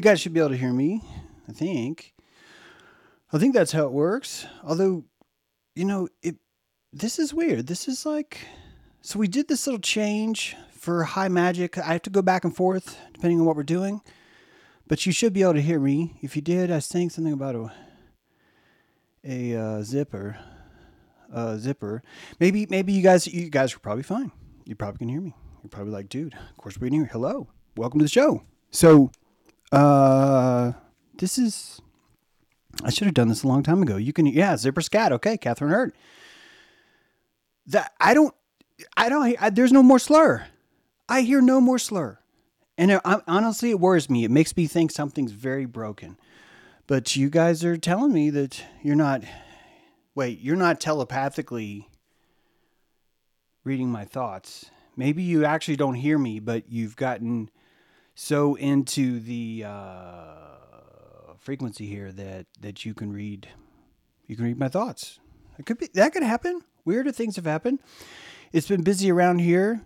You guys should be able to hear me, I think. I think that's how it works. Although, you know, it this is weird. This is like so we did this little change for high magic. I have to go back and forth depending on what we're doing. But you should be able to hear me. If you did, I was saying something about a a uh, zipper, zipper. Maybe maybe you guys you guys are probably fine. You probably can hear me. You're probably like, dude, of course we're here. Hello, welcome to the show. So, uh, this is. I should have done this a long time ago. You can, yeah, zipper scat. Okay, Catherine Hurd. That I don't, I don't. I, there's no more slur. I hear no more slur, and it, I, honestly, it worries me. It makes me think something's very broken. But you guys are telling me that you're not. Wait, you're not telepathically reading my thoughts. Maybe you actually don't hear me, but you've gotten so into the uh, frequency here that that you can read you can read my thoughts. It could be that could happen. Weirder things have happened. It's been busy around here.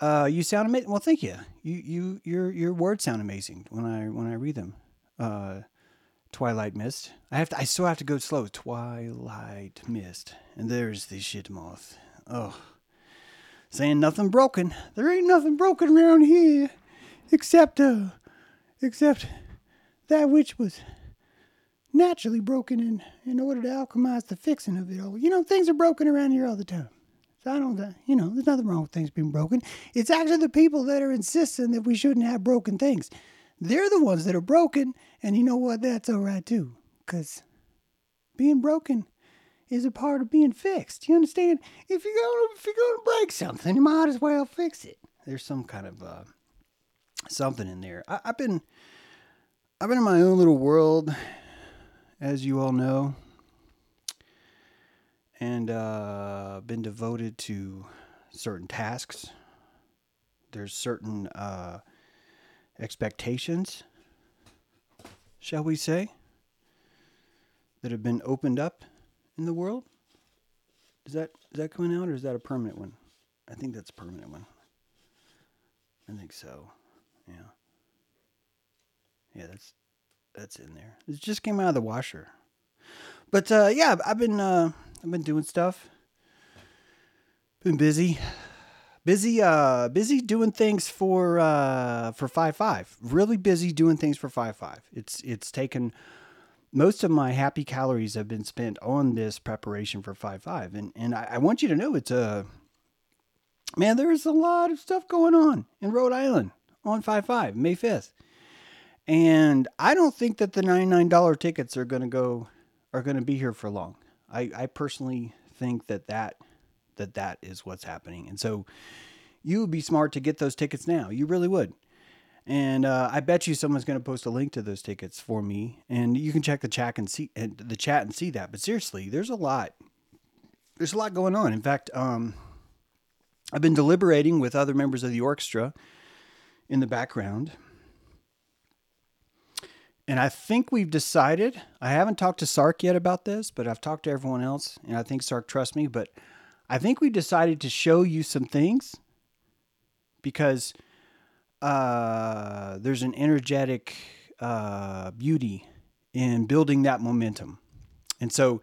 Uh, you sound amazing. Well, thank you. You you your your words sound amazing when I when I read them. Uh, Twilight Mist. I have to. I still have to go slow. Twilight Mist. And there's the shit moth. Oh, saying nothing broken. There ain't nothing broken around here, except uh, except that which was naturally broken in in order to alchemize the fixing of it all. You know, things are broken around here all the time. So I don't, uh, you know, there's nothing wrong with things being broken. It's actually the people that are insisting that we shouldn't have broken things. They're the ones that are broken, and you know what? That's all right too, because being broken is a part of being fixed. You understand? If you're gonna if you're gonna break something, you might as well fix it. There's some kind of uh, something in there. I, I've been I've been in my own little world, as you all know, and uh, been devoted to certain tasks. There's certain uh, expectations, shall we say, that have been opened up in the world. Is that is that coming out or is that a permanent one? I think that's a permanent one. I think so. Yeah. Yeah, that's that's in there. It just came out of the washer. But uh, yeah, I've been uh, I've been doing stuff. Been busy busy uh busy doing things for uh for five five really busy doing things for five five it's it's taken most of my happy calories have been spent on this preparation for five five and and I, I want you to know it's a man there's a lot of stuff going on in rhode island on five five may 5th and i don't think that the $99 tickets are going to go are going to be here for long i i personally think that that that that is what's happening. And so you would be smart to get those tickets now. You really would. And uh, I bet you someone's going to post a link to those tickets for me, and you can check the chat and see and the chat and see that. But seriously, there's a lot. There's a lot going on. In fact, um, I've been deliberating with other members of the orchestra in the background, and I think we've decided. I haven't talked to Sark yet about this, but I've talked to everyone else, and I think Sark trusts me. But I think we decided to show you some things because uh, there's an energetic uh, beauty in building that momentum. And so,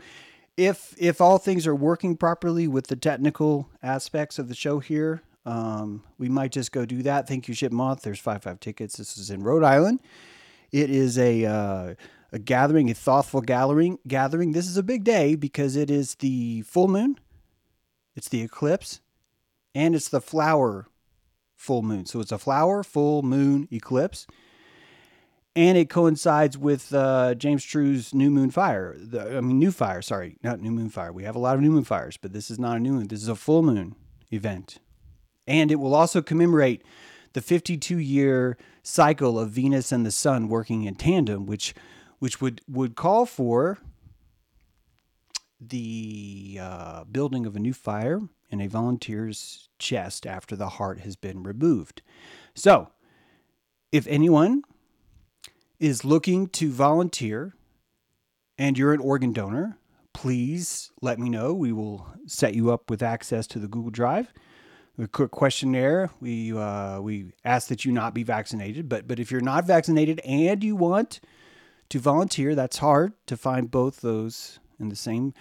if if all things are working properly with the technical aspects of the show here, um, we might just go do that. Thank you, Ship Moth. There's five five tickets. This is in Rhode Island. It is a uh, a gathering, a thoughtful gathering. Gathering. This is a big day because it is the full moon it's the eclipse, and it's the flower full moon. So it's a flower full moon eclipse. And it coincides with uh, James True's New Moon Fire. The, I mean, New Fire, sorry, not New Moon Fire. We have a lot of New Moon Fires, but this is not a new moon. This is a full moon event. And it will also commemorate the 52 year cycle of Venus and the Sun working in tandem, which which would, would call for the uh, building of a new fire in a volunteer's chest after the heart has been removed. So, if anyone is looking to volunteer and you're an organ donor, please let me know. We will set you up with access to the Google Drive a quick questionnaire. We uh, we ask that you not be vaccinated, but but if you're not vaccinated and you want to volunteer, that's hard to find both those in the same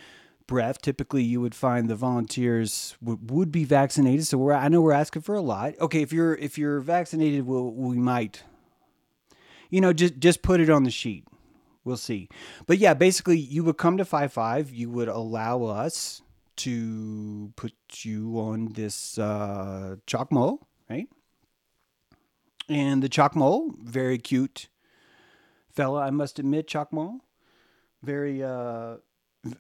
breath. Typically, you would find the volunteers w- would be vaccinated. So we're I know we're asking for a lot. Okay, if you're if you're vaccinated, we'll, we might, you know, just just put it on the sheet. We'll see. But yeah, basically, you would come to five five. You would allow us to put you on this uh, Chac Mool, right? And the Chac Mool, very cute fella, I must admit, Chac Mool, very, uh,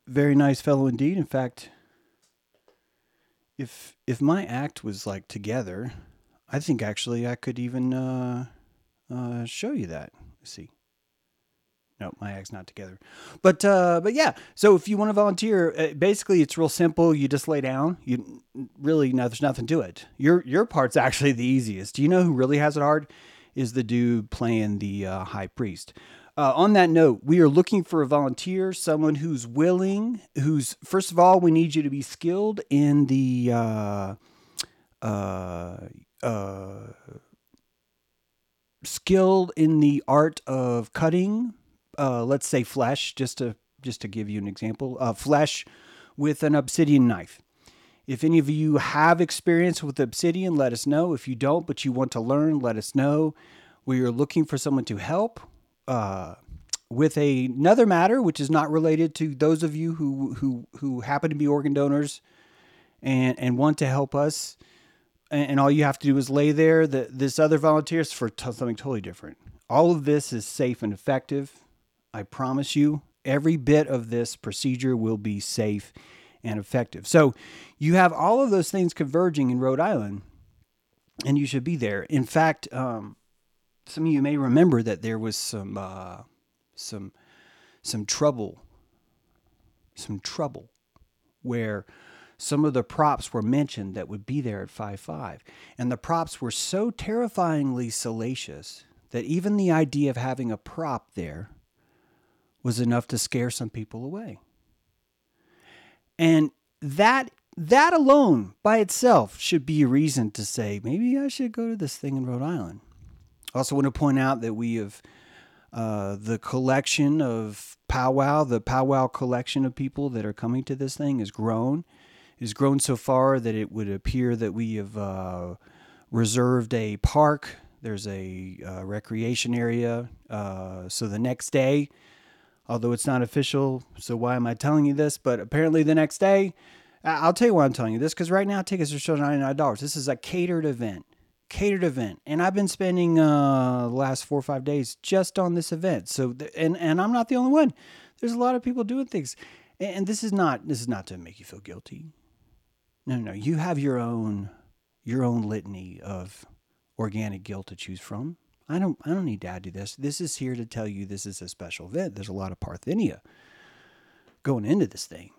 very nice fellow indeed. In fact, if if my act was like together, I think actually I could even uh, uh, show you that. Let's see. No, my act's not together. But uh, but yeah. So if you want to volunteer, uh, basically it's real simple. You just lay down. You really no, there's nothing to it. Your your part's actually the easiest. Do you know who really has it hard? Is the dude playing the uh, high priest. Uh, on that note, we are looking for a volunteer, someone who's willing, who's, first of all, we need you to be skilled in the, uh, uh, uh, skilled in the art of cutting, uh, let's say flesh, just to, just to give you an example, uh, flesh with an obsidian knife. If any of you have experience with obsidian, let us know. If you don't, but you want to learn, let us know. We are looking for someone to help uh, with a, another matter, which is not related to those of you who who who happen to be organ donors and and want to help us. And, and all you have to do is lay there. The, this other volunteers for t- something totally different. All of this is safe and effective. I promise you, every bit of this procedure will be safe and effective. So you have all of those things converging in Rhode Island, and you should be there. In fact, um, some of you may remember that there was some uh, some some trouble, some trouble, where some of the props were mentioned that would be there at five five, and the props were so terrifyingly salacious that even the idea of having a prop there was enough to scare some people away. And that that alone by itself should be a reason to say maybe I should go to this thing in Rhode Island. I also want to point out that we have uh, the collection of powwow, the powwow collection of people that are coming to this thing has grown. Has grown so far that it would appear that we have uh, reserved a park. There's a uh, recreation area. Uh, so the next day, although it's not official, so why am I telling you this? But apparently the next day, I'll tell you why I'm telling you this because right now tickets are still $99. This is a catered event catered event. And i've been spending uh the last four or five days just on this event. So and and i'm not the only one. There's a lot of people doing things. And, and this is not this is not to make you feel guilty. No no you have your own your own litany of organic guilt to choose from i don't i don't need to add to this this is here to tell you this is a special event there's a lot of parthenia going into this thing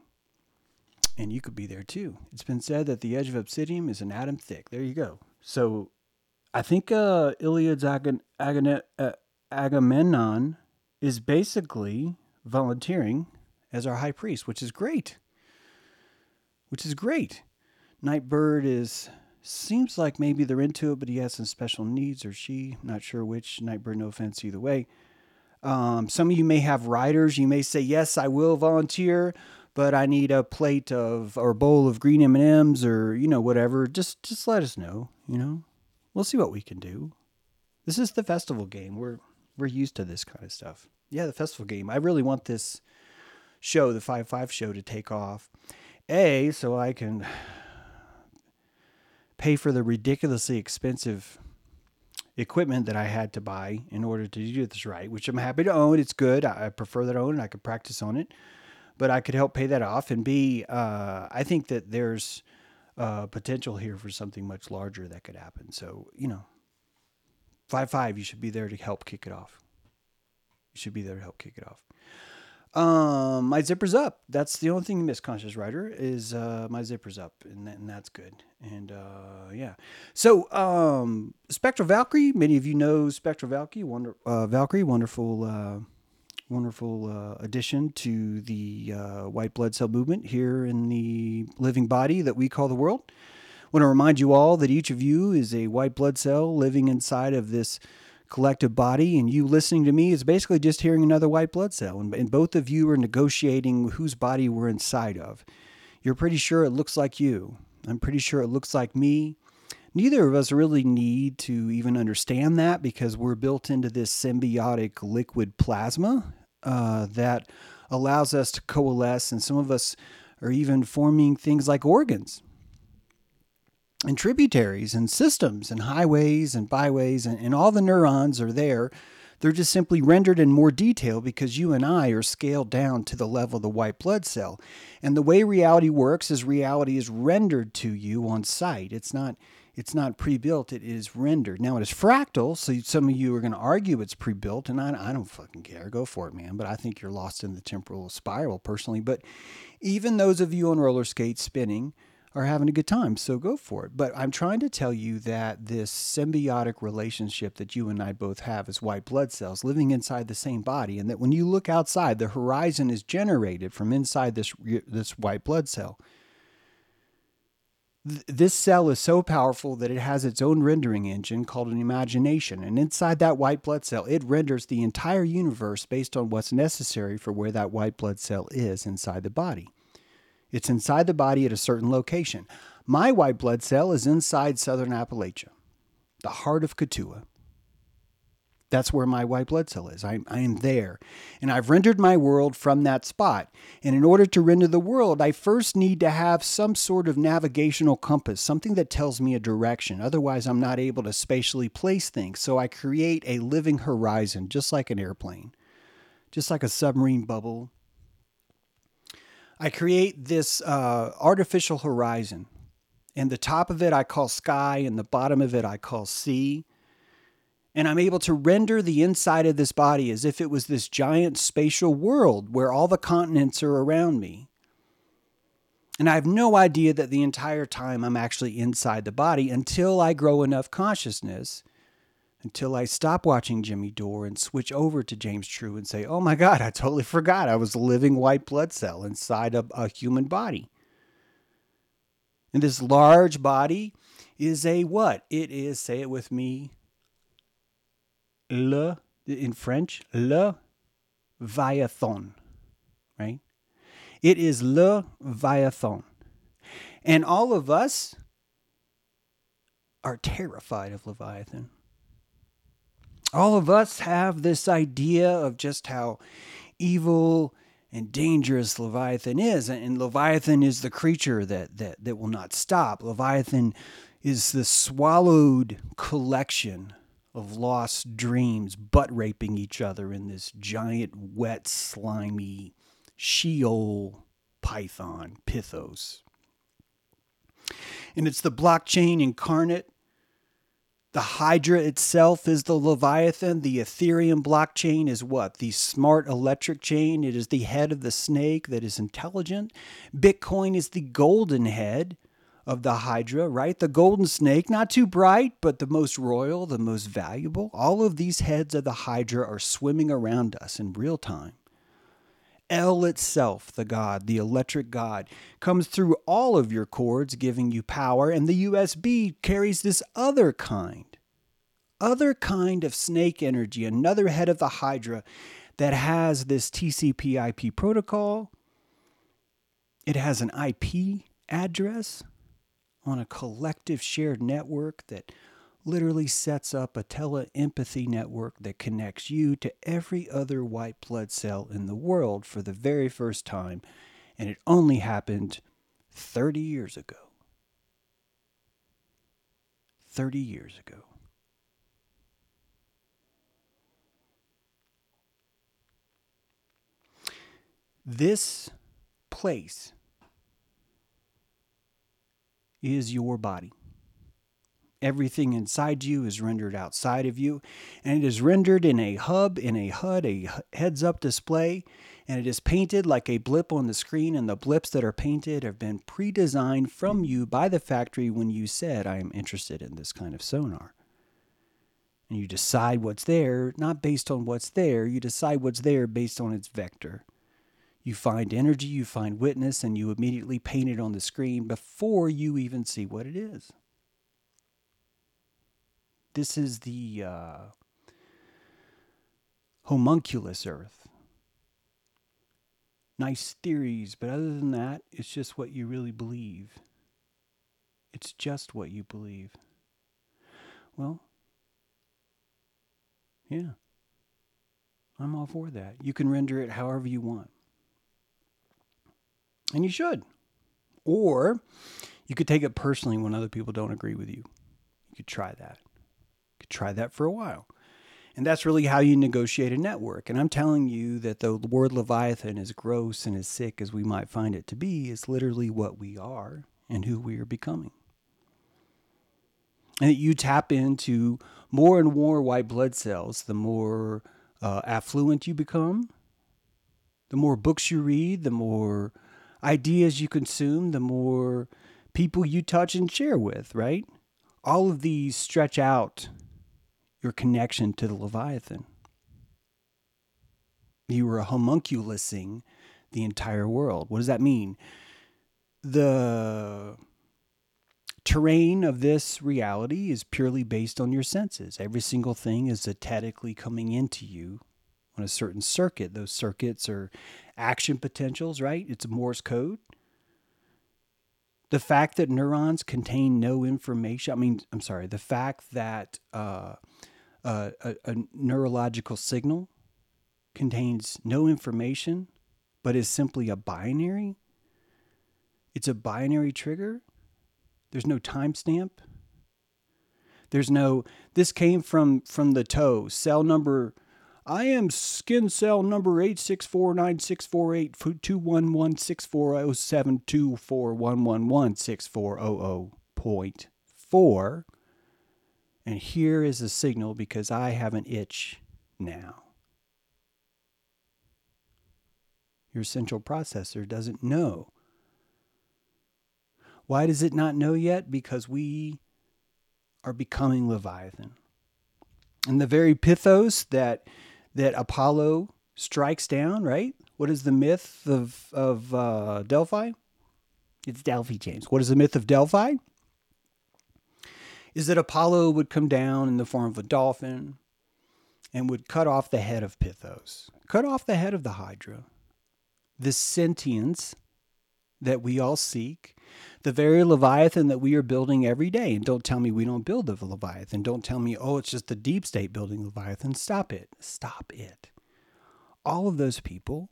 and you could be there too. It's been said that the edge of obsidian is an atom thick. There you go. So I think uh, Iliad's Agan- Agan- uh, Agamemnon is basically volunteering as our high priest, which is great. Which is great. Nightbird is seems like maybe they're into it, but he has some special needs, or she, not sure which. Nightbird, no offense either way. Um, some of you may have riders. You may say, "Yes, I will volunteer," but I need a plate of or bowl of green M and M's, or you know whatever. Just just let us know. You know, we'll see what we can do. This is the festival game. We're we're used to this kind of stuff. Yeah, the festival game. I really want this show, the five five show, to take off. A, so I can pay for the ridiculously expensive equipment that I had to buy in order to do this right, which I'm happy to own. It's good. I prefer that I own it. I could practice on it, but I could help pay that off. And B, uh, I think that there's uh, potential here for something much larger that could happen. So, you know, 5 5, you should be there to help kick it off. You should be there to help kick it off. Um, my zipper's up. That's the only thing you miss, conscious writer, is uh, my zipper's up, and, and that's good. And uh, yeah, so um, Spectral Valkyrie. Many of you know Spectral Valkyrie. Wonder uh, Valkyrie, wonderful, uh, wonderful uh, addition to the uh, white blood cell movement here in the living body that we call the world. want to remind you all that each of you is a white blood cell living inside of this collective body, and you listening to me is basically just hearing another white blood cell. And, and both of you are negotiating whose body we're inside of. You're pretty sure it looks like you. I'm pretty sure it looks like me. Neither of us really need to even understand that because we're built into this symbiotic liquid plasma uh, that allows us to coalesce, and some of us are even forming things like organs and tributaries and systems and highways and byways, and, and all the neurons are there. They're just simply rendered in more detail because you and I are scaled down to the level of the white blood cell. And the way reality works is reality is rendered to you on site. It's not it's not pre-built it is rendered now it is fractal so some of you are going to argue it's pre-built and I, I don't fucking care go for it man but i think you're lost in the temporal spiral personally but even those of you on roller skates spinning are having a good time so go for it but i'm trying to tell you that this symbiotic relationship that you and i both have as white blood cells living inside the same body and that when you look outside the horizon is generated from inside this this white blood cell this cell is so powerful that it has its own rendering engine called an imagination. And inside that white blood cell, it renders the entire universe based on what's necessary for where that white blood cell is inside the body. It's inside the body at a certain location. My white blood cell is inside southern Appalachia, the heart of Kituwah. That's where my white blood cell is. I, I am there. And I've rendered my world from that spot. And in order to render the world, I first need to have some sort of navigational compass, something that tells me a direction. Otherwise, I'm not able to spatially place things. So I create a living horizon, just like an airplane, just like a submarine bubble. I create this uh, artificial horizon. And the top of it I call sky, and the bottom of it I call sea and I'm able to render the inside of this body as if it was this giant spatial world where all the continents are around me. And I have no idea that the entire time I'm actually inside the body until I grow enough consciousness, until I stop watching Jimmy Dore and switch over to James True and say, oh my God, I totally forgot I was a living white blood cell inside a, a human body. And this large body is a what? It is, say it with me, le in French, le Viathon, right? It is le Viathon. And all of us are terrified of Leviathan. All of us have this idea of just how evil and dangerous Leviathan is. And Leviathan is the creature that, that, that will not stop. Leviathan is the swallowed collection of lost dreams butt raping each other in this giant, wet, slimy Sheol python, Pythos. And it's the blockchain incarnate. The Hydra itself is the Leviathan. The Ethereum blockchain is what? The smart electric chain. It is the head of the snake that is intelligent. Bitcoin is the golden head of the Hydra, right? The golden snake, not too bright, but the most royal, the most valuable. All of these heads of the Hydra are swimming around us in real time. El itself, the God, the electric God, comes through all of your cords, giving you power, and the USB carries this other kind, other kind of snake energy, another head of the Hydra that has this TCP IP protocol. It has an IP address on a collective shared network that literally sets up a tele-empathy network that connects you to every other white blood cell in the world for the very first time, and it only happened 30 years ago. 30 years ago. This place is your body. Everything inside you is rendered outside of you, and it is rendered in a hub, in a HUD, a heads up display, and it is painted like a blip on the screen. And the blips that are painted have been pre designed from you by the factory when you said, I am interested in this kind of sonar. And you decide what's there, not based on what's there, you decide what's there based on its vector. You find energy, you find witness, and you immediately paint it on the screen before you even see what it is. This is the uh, homunculus earth. Nice theories, but other than that, it's just what you really believe. It's just what you believe. Well, yeah. I'm all for that. You can render it however you want. And you should. Or you could take it personally when other people don't agree with you. You could try that. Could try that for a while. And that's really how you negotiate a network. And I'm telling you that the word Leviathan, as gross and as sick as we might find it to be, is literally what we are and who we are becoming. And that you tap into more and more white blood cells, the more uh, affluent you become, the more books you read, the more ideas you consume, the more people you touch and share with, right? All of these stretch out your connection to the Leviathan. You are homunculusing the entire world. What does that mean? The terrain of this reality is purely based on your senses. Every single thing is zetetically coming into you on a certain circuit. Those circuits are action potentials, right? It's Morse code. The fact that neurons contain no information, I mean, I'm sorry, the fact that uh, uh, a, a neurological signal contains no information but is simply a binary? It's a binary trigger? There's no timestamp? There's no this came from from the toe cell number I am skin cell number 86496482116407241116400.4 and here is the signal because I have an itch now. Your central processor doesn't know. Why does it not know yet? Because we are becoming Leviathan. And the very pithos that that Apollo strikes down, right? What is the myth of, of uh, Delphi? It's Delphi, James. What is the myth of Delphi? Is that Apollo would come down in the form of a dolphin and would cut off the head of Pythos, cut off the head of the Hydra. The sentience that we all seek, the very Leviathan that we are building every day. And don't tell me we don't build the Leviathan. Don't tell me, oh, it's just the deep state building Leviathan. Stop it. Stop it. All of those people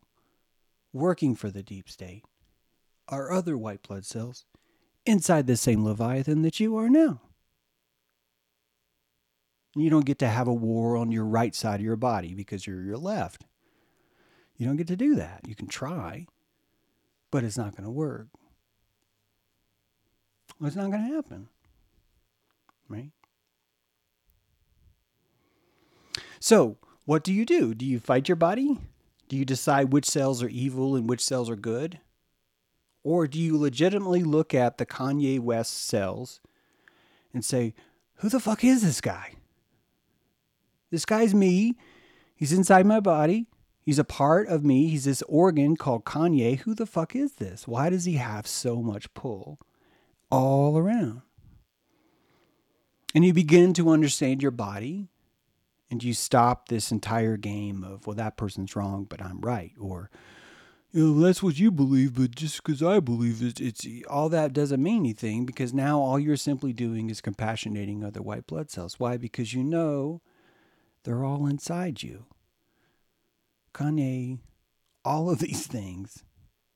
working for the deep state are other white blood cells inside the same Leviathan that you are now. You don't get to have a war on your right side of your body because you're your left. You don't get to do that. You can try, but it's not going to work. It's not going to happen. Right? So, what do you do? Do you fight your body? Do you decide which cells are evil and which cells are good? Or do you legitimately look at the Kanye West cells and say, who the fuck is this guy? This guy's me. He's inside my body. He's a part of me. He's this organ called Kanye. Who the fuck is this? Why does he have so much pull all around? And you begin to understand your body and you stop this entire game of, well, that person's wrong, but I'm right. Or, you know, that's what you believe, but just because I believe it, it's all that doesn't mean anything because now all you're simply doing is compassionating other white blood cells. Why? Because you know they're all inside you. Kanye, all of these things,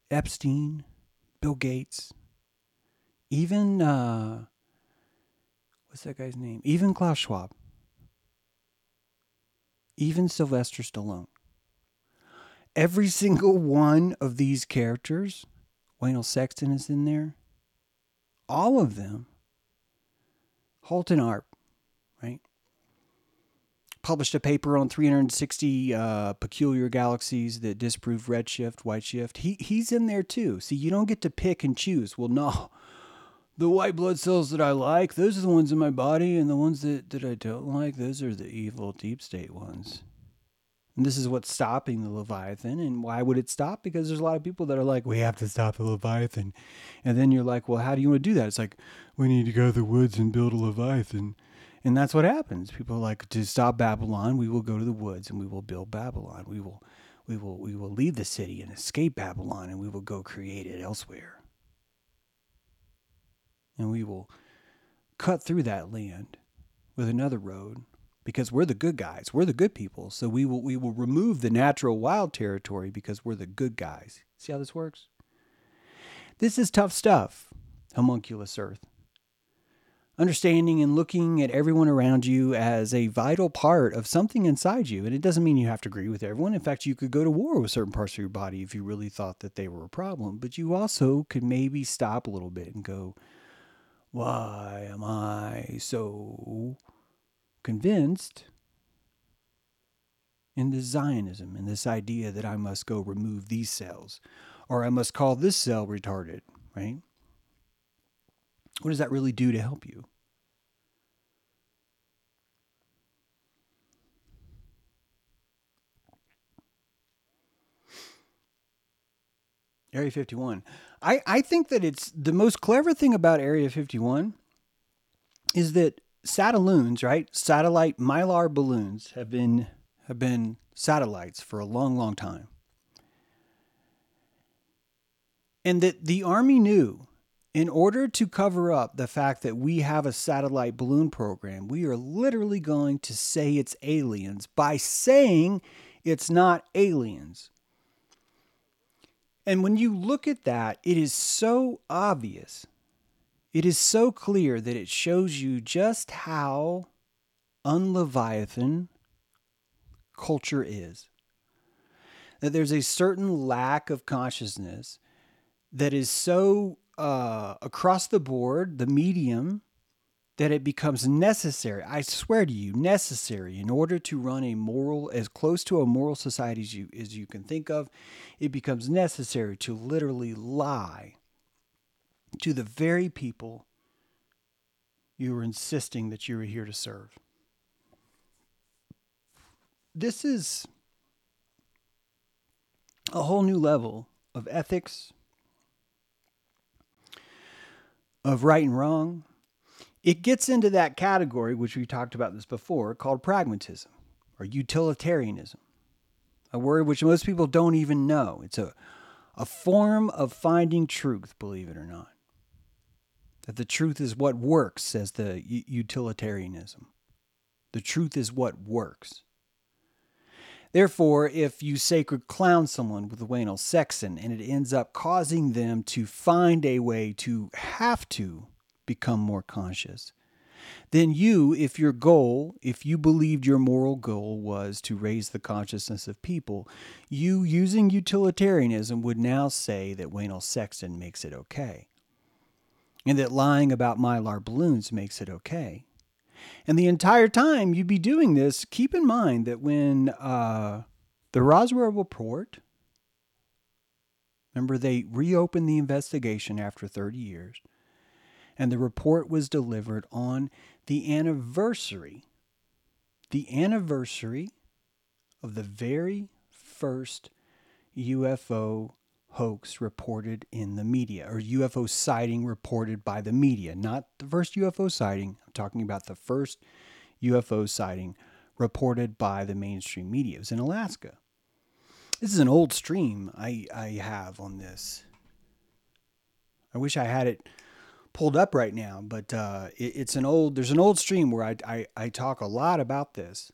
Epstein, Bill Gates, even uh, what's that guy's name? Even Klaus Schwab, even Sylvester Stallone. Every single one of these characters, Wayne Sexton is in there. All of them. Halton Arp, right? Published a paper on 360 uh, peculiar galaxies that disprove redshift, white shift. He he's in there too. See, you don't get to pick and choose. Well, no. The white blood cells that I like, those are the ones in my body, and the ones that, that I don't like, those are the evil deep state ones. And this is what's stopping the Leviathan. And why would it stop? Because there's a lot of people that are like, we have to stop the Leviathan. And then you're like, well, how do you want to do that? It's like, we need to go to the woods and build a Leviathan. And that's what happens. People are like, to stop Babylon, we will go to the woods and we will build Babylon. We will, we will, we will leave the city and escape Babylon and we will go create it elsewhere. And we will cut through that land with another road because we're the good guys. We're the good people. So we will we will remove the natural wild territory because we're the good guys. See how this works? This is tough stuff, homunculus earth. Understanding and looking at everyone around you as a vital part of something inside you. And it doesn't mean you have to agree with everyone. In fact, you could go to war with certain parts of your body if you really thought that they were a problem. But you also could maybe stop a little bit and go, why am I so convinced in this Zionism and this idea that I must go remove these cells or I must call this cell retarded, right? What does that really do to help you? Area 51. I, I think that it's the most clever thing about Area 51 is that satelloons, right? Satellite mylar balloons have been have been satellites for a long, long time. And that the Army knew in order to cover up the fact that we have a satellite balloon program, we are literally going to say it's aliens by saying it's not aliens. And when you look at that, it is so obvious it is so clear that it shows you just how unleviathan culture is. That there's a certain lack of consciousness that is so uh, across the board, the medium, that it becomes necessary, I swear to you, necessary in order to run a moral, as close to a moral society as you, as you can think of, it becomes necessary to literally lie to the very people you were insisting that you were here to serve. This is a whole new level of ethics, of right and wrong. It gets into that category, which we talked about this before, called pragmatism or utilitarianism, a word which most people don't even know. It's a, a form of finding truth, believe it or not that the truth is what works, says the utilitarianism. The truth is what works. Therefore, if you sacred clown someone with anal sexton and it ends up causing them to find a way to have to become more conscious, then you, if your goal, if you believed your moral goal was to raise the consciousness of people, you, using utilitarianism, would now say that Waynell Sexton makes it okay and that lying about mylar balloons makes it okay. And the entire time you'd be doing this, keep in mind that when uh, the Roswell report, remember they reopened the investigation after 30 years, and the report was delivered on the anniversary, the anniversary of the very first UFO hoax reported in the media or UFO sighting reported by the media. Not the first UFO sighting, I'm talking about the first UFO sighting reported by the mainstream media. It was in Alaska. This is an old stream I, I have on this. I wish I had it pulled up right now, but uh, it, it's an old, there's an old stream where I, I, I talk a lot about this.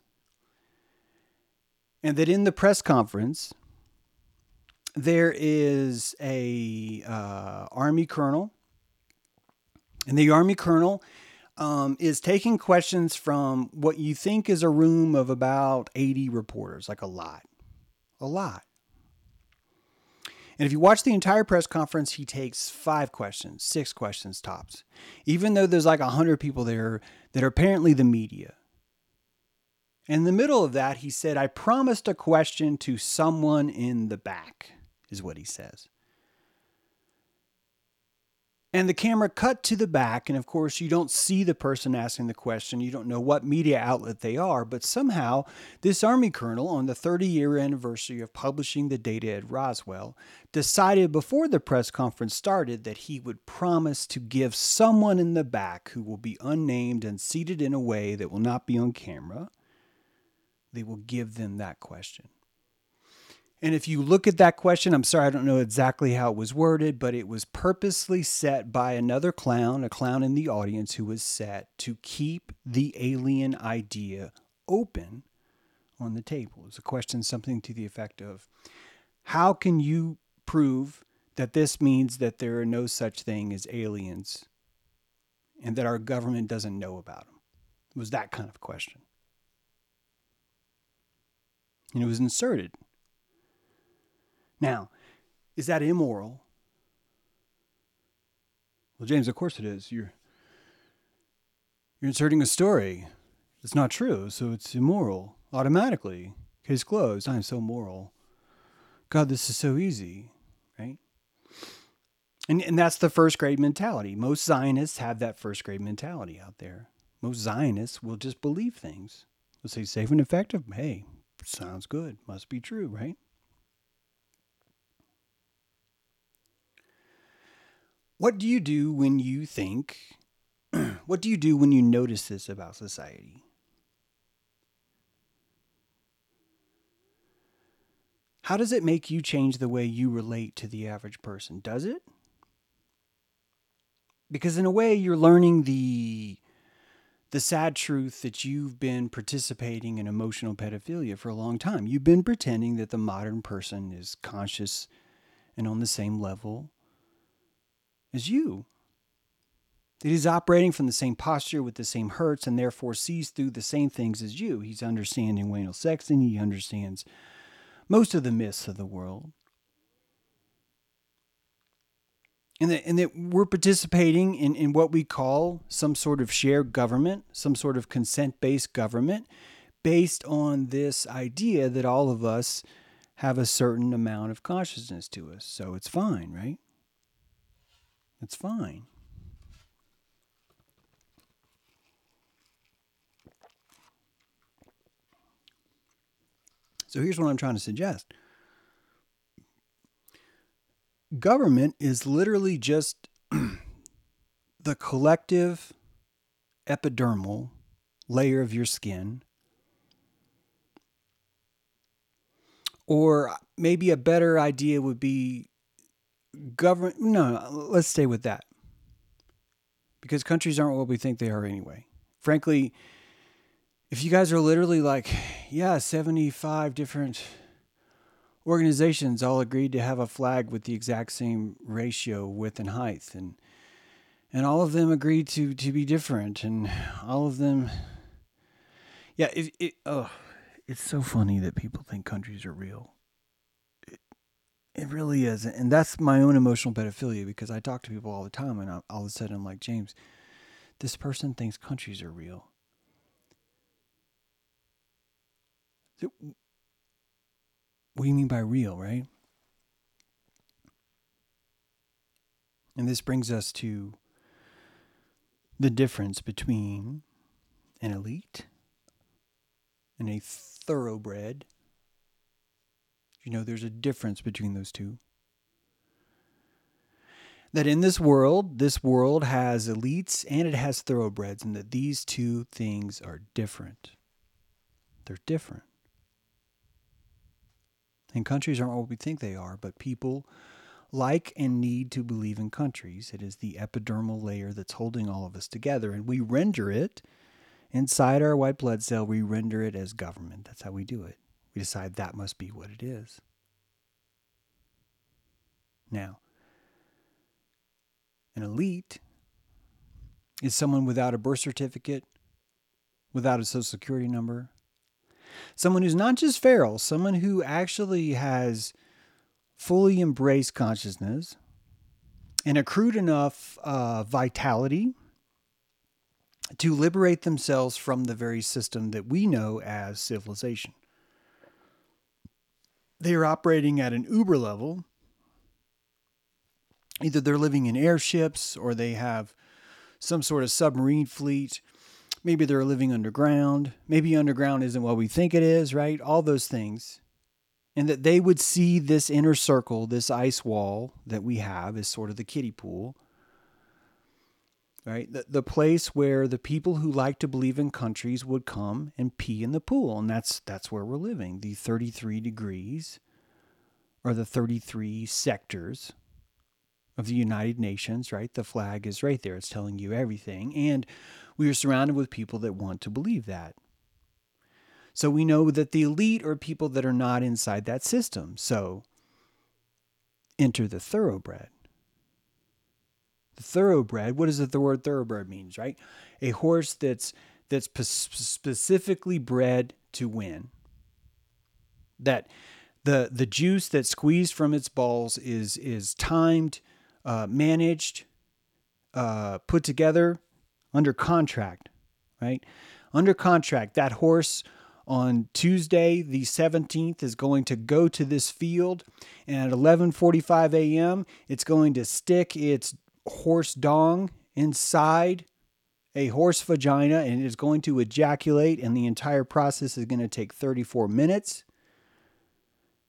And that in the press conference, there is a uh, army colonel, and the army colonel um, is taking questions from what you think is a room of about 80 reporters, like a lot, a lot. And if you watch the entire press conference, he takes five questions, six questions tops, even though there's like 100 people there that are apparently the media. In the middle of that, he said, I promised a question to someone in the back is what he says. And the camera cut to the back, and of course, you don't see the person asking the question. You don't know what media outlet they are, but somehow, this Army colonel, on the 30 year anniversary of publishing the data at Roswell, decided before the press conference started that he would promise to give someone in the back who will be unnamed and seated in a way that will not be on camera, they will give them that question. And if you look at that question, I'm sorry, I don't know exactly how it was worded, but it was purposely set by another clown, a clown in the audience who was set to keep the alien idea open on the table. It's a question, something to the effect of How can you prove that this means that there are no such thing as aliens and that our government doesn't know about them? It was that kind of question. And it was inserted now, is that immoral? Well, James, of course it is. You're you're inserting a story. It's not true, so it's immoral automatically. Case closed. I'm so moral. God, this is so easy, right? And and that's the first grade mentality. Most Zionists have that first grade mentality out there. Most Zionists will just believe things. They'll say safe and effective. Hey, sounds good. Must be true, right? What do you do when you think, what do you do when you notice this about society? How does it make you change the way you relate to the average person? Does it? Because in a way you're learning the the sad truth that you've been participating in emotional pedophilia for a long time. You've been pretending that the modern person is conscious and on the same level as you. That he's operating from the same posture with the same hurts and therefore sees through the same things as you. He's understanding Wayne Sexton. He understands most of the myths of the world. And that, and that we're participating in, in what we call some sort of shared government, some sort of consent based government, based on this idea that all of us have a certain amount of consciousness to us. So it's fine, right? It's fine. So here's what I'm trying to suggest government is literally just the collective epidermal layer of your skin. Or maybe a better idea would be government. No, let's stay with that. Because countries aren't what we think they are anyway. Frankly, if you guys are literally like, yeah, 75 different organizations all agreed to have a flag with the exact same ratio, width, and height, and and all of them agreed to to be different, and all of them, yeah, it, it oh, it's so funny that people think countries are real. It really is. And that's my own emotional pedophilia because I talk to people all the time and all of a sudden I'm like, James, this person thinks countries are real. what do you mean by real, right? And this brings us to the difference between an elite and a thoroughbred you know there's a difference between those two? That in this world, this world has elites and it has thoroughbreds, and that these two things are different. They're different. And countries aren't what we think they are, but people like and need to believe in countries. It is the epidermal layer that's holding all of us together, and we render it inside our white blood cell, we render it as government. That's how we do it we decide that must be what it is. Now, an elite is someone without a birth certificate, without a social security number, someone who's not just feral, someone who actually has fully embraced consciousness and accrued enough uh, vitality to liberate themselves from the very system that we know as civilization they are operating at an uber level either they're living in airships or they have some sort of submarine fleet. Maybe they're living underground. Maybe underground isn't what we think it is, right? All those things. And that they would see this inner circle, this ice wall that we have, is sort of the kiddie pool right? The, the place where the people who like to believe in countries would come and pee in the pool. And that's, that's where we're living. The 33 degrees or the 33 sectors of the United Nations, right? The flag is right there. It's telling you everything. And we are surrounded with people that want to believe that. So we know that the elite are people that are not inside that system. So enter the thoroughbred. The thoroughbred, what does the word thoroughbred means, right? A horse that's that's specifically bred to win. That the the juice that's squeezed from its balls is is timed, uh, managed, uh, put together under contract, right? Under contract, that horse on Tuesday the 17th is going to go to this field and at 11:45 a.m. it's going to stick its horse dong inside a horse vagina and it is going to ejaculate, and the entire process is going to take 34 minutes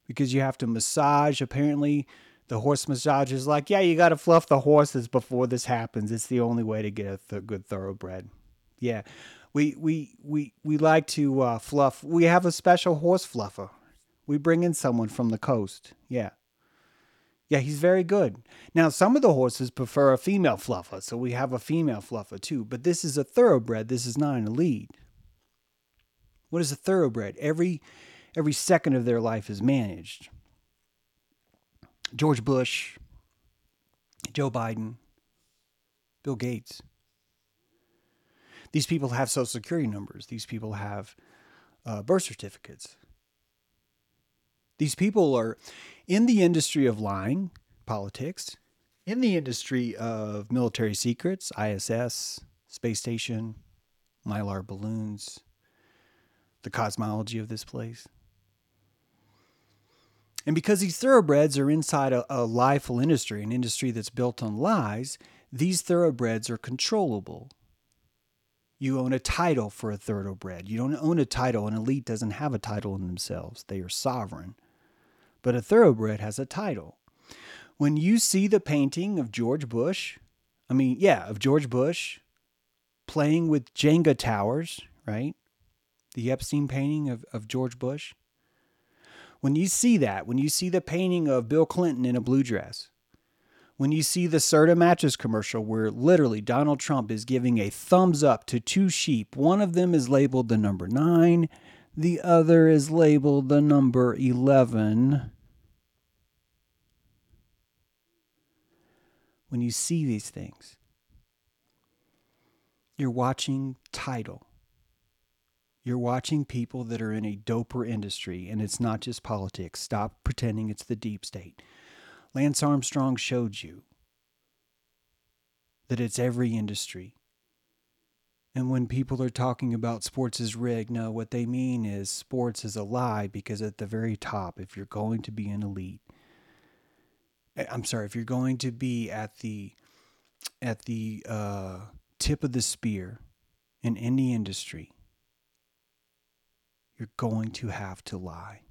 because you have to massage. Apparently, the horse massage is like, yeah, you got to fluff the horses before this happens. It's the only way to get a th- good thoroughbred. Yeah, we we we we like to uh, fluff. We have a special horse fluffer. We bring in someone from the coast. Yeah. Yeah, he's very good. Now, some of the horses prefer a female fluffer, so we have a female fluffer too, but this is a thoroughbred. This is not an elite. What is a thoroughbred? Every every second of their life is managed. George Bush, Joe Biden, Bill Gates. These people have social security numbers. These people have uh, birth certificates. These people are in the industry of lying, politics, in the industry of military secrets, ISS, space station, mylar balloons, the cosmology of this place. And because these thoroughbreds are inside a, a lieful industry, an industry that's built on lies, these thoroughbreds are controllable. You own a title for a thoroughbred. You don't own a title. An elite doesn't have a title in themselves, they are sovereign but a thoroughbred has a title. When you see the painting of George Bush, I mean, yeah, of George Bush playing with Jenga towers, right? The Epstein painting of, of George Bush. When you see that, when you see the painting of Bill Clinton in a blue dress, when you see the Serta mattress commercial where literally Donald Trump is giving a thumbs up to two sheep, one of them is labeled the number nine, the other is labeled the number 11. When you see these things. You're watching title. You're watching people that are in a doper industry, and it's not just politics. Stop pretending it's the deep state. Lance Armstrong showed you that it's every industry. And when people are talking about sports is rigged, no, what they mean is sports is a lie because at the very top, if you're going to be an elite, I'm sorry, if you're going to be at the at the uh, tip of the spear in any industry, you're going to have to lie.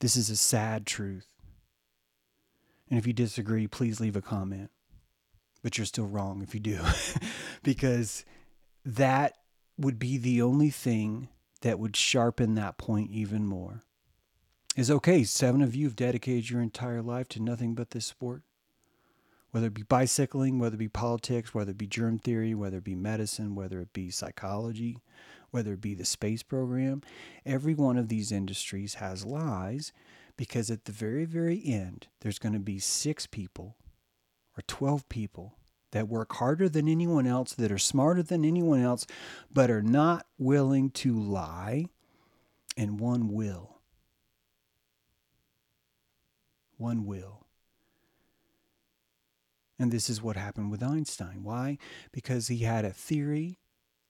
This is a sad truth. And if you disagree, please leave a comment. But you're still wrong if you do, because that would be the only thing that would sharpen that point even more is okay. Seven of you have dedicated your entire life to nothing but this sport. Whether it be bicycling, whether it be politics, whether it be germ theory, whether it be medicine, whether it be psychology, whether it be the space program, every one of these industries has lies because at the very, very end, there's going to be six people or 12 people that work harder than anyone else, that are smarter than anyone else, but are not willing to lie, and one will. One will. And this is what happened with Einstein. Why? Because he had a theory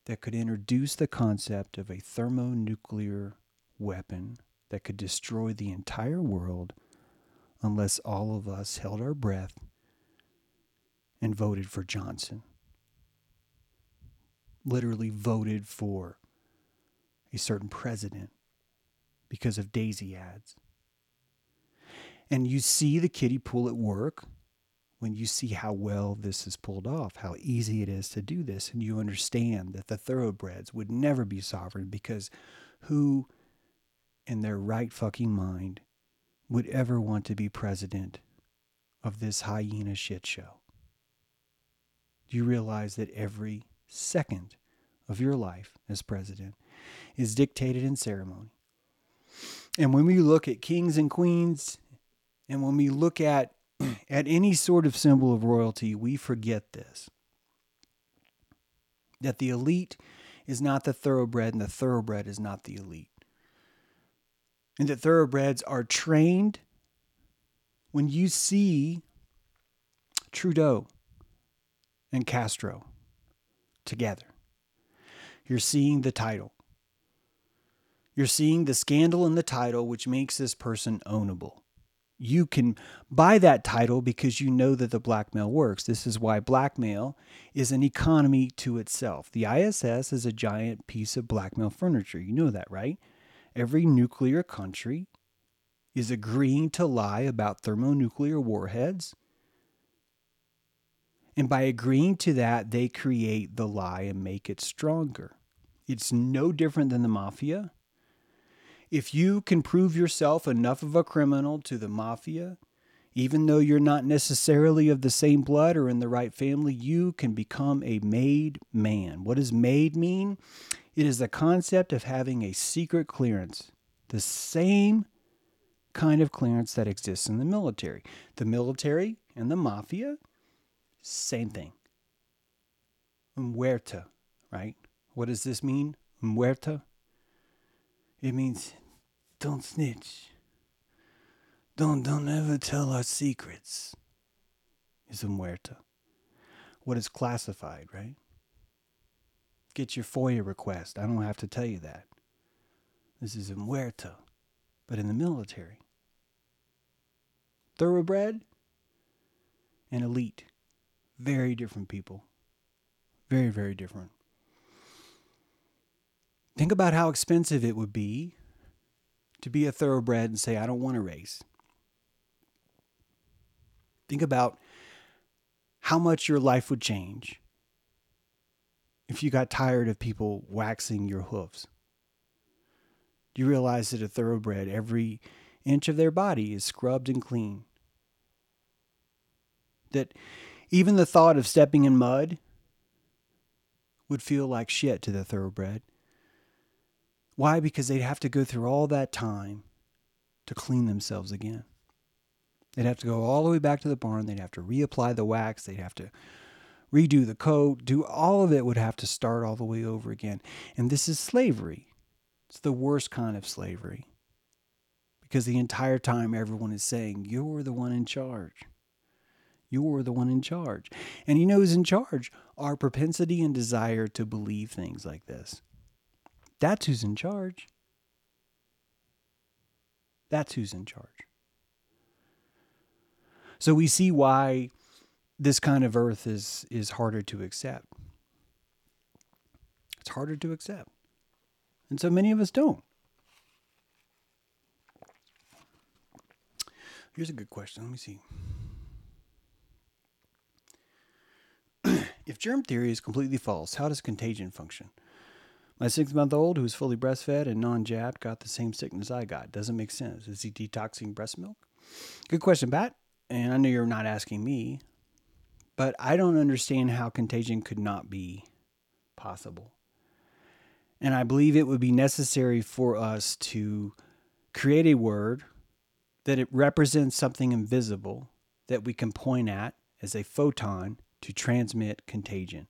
that could introduce the concept of a thermonuclear weapon that could destroy the entire world unless all of us held our breath and voted for Johnson. Literally voted for a certain president because of daisy ads. And you see the kiddie pool at work when you see how well this is pulled off, how easy it is to do this, and you understand that the thoroughbreds would never be sovereign because who in their right fucking mind would ever want to be president of this hyena shit show? Do you realize that every second of your life as president is dictated in ceremony? And when we look at kings and queens, and when we look at at any sort of symbol of royalty, we forget this that the elite is not the thoroughbred and the thoroughbred is not the elite. And that thoroughbreds are trained when you see Trudeau and Castro together. You're seeing the title. You're seeing the scandal in the title, which makes this person ownable you can buy that title because you know that the blackmail works. This is why blackmail is an economy to itself. The ISS is a giant piece of blackmail furniture. You know that, right? Every nuclear country is agreeing to lie about thermonuclear warheads. And by agreeing to that, they create the lie and make it stronger. It's no different than the mafia. If you can prove yourself enough of a criminal to the mafia, even though you're not necessarily of the same blood or in the right family, you can become a made man. What does made mean? It is the concept of having a secret clearance, the same kind of clearance that exists in the military. The military and the mafia, same thing. Omertà, right? What does this mean? Omertà? It means don't snitch. Don't don't ever tell our secrets. Is a muerta. What is classified, right? Get your FOIA request. I don't have to tell you that. This is a muerta, but in the military. Thoroughbred and elite. Very different people. Very, very different. Think about how expensive it would be to be a thoroughbred and say, I don't want to race. Think about how much your life would change if you got tired of people waxing your hoofs. Do you realize that a thoroughbred, every inch of their body is scrubbed and clean? That even the thought of stepping in mud would feel like shit to the thoroughbred. Why? Because they'd have to go through all that time to clean themselves again. They'd have to go all the way back to the barn. They'd have to reapply the wax. They'd have to redo the coat. Do all of it would have to start all the way over again. And this is slavery. It's the worst kind of slavery. Because the entire time everyone is saying, You're the one in charge. You're the one in charge. And you know who's in charge our propensity and desire to believe things like this. That's who's in charge. That's who's in charge. So we see why this kind of earth is is harder to accept. It's harder to accept. And so many of us don't. Here's a good question. Let me see. if germ theory is completely false, how does contagion function? My six month old, who is fully breastfed and non jabbed, got the same sickness I got. Doesn't make sense. Is he detoxing breast milk? Good question, Pat. And I know you're not asking me, but I don't understand how contagion could not be possible. And I believe it would be necessary for us to create a word that it represents something invisible that we can point at as a photon to transmit contagion.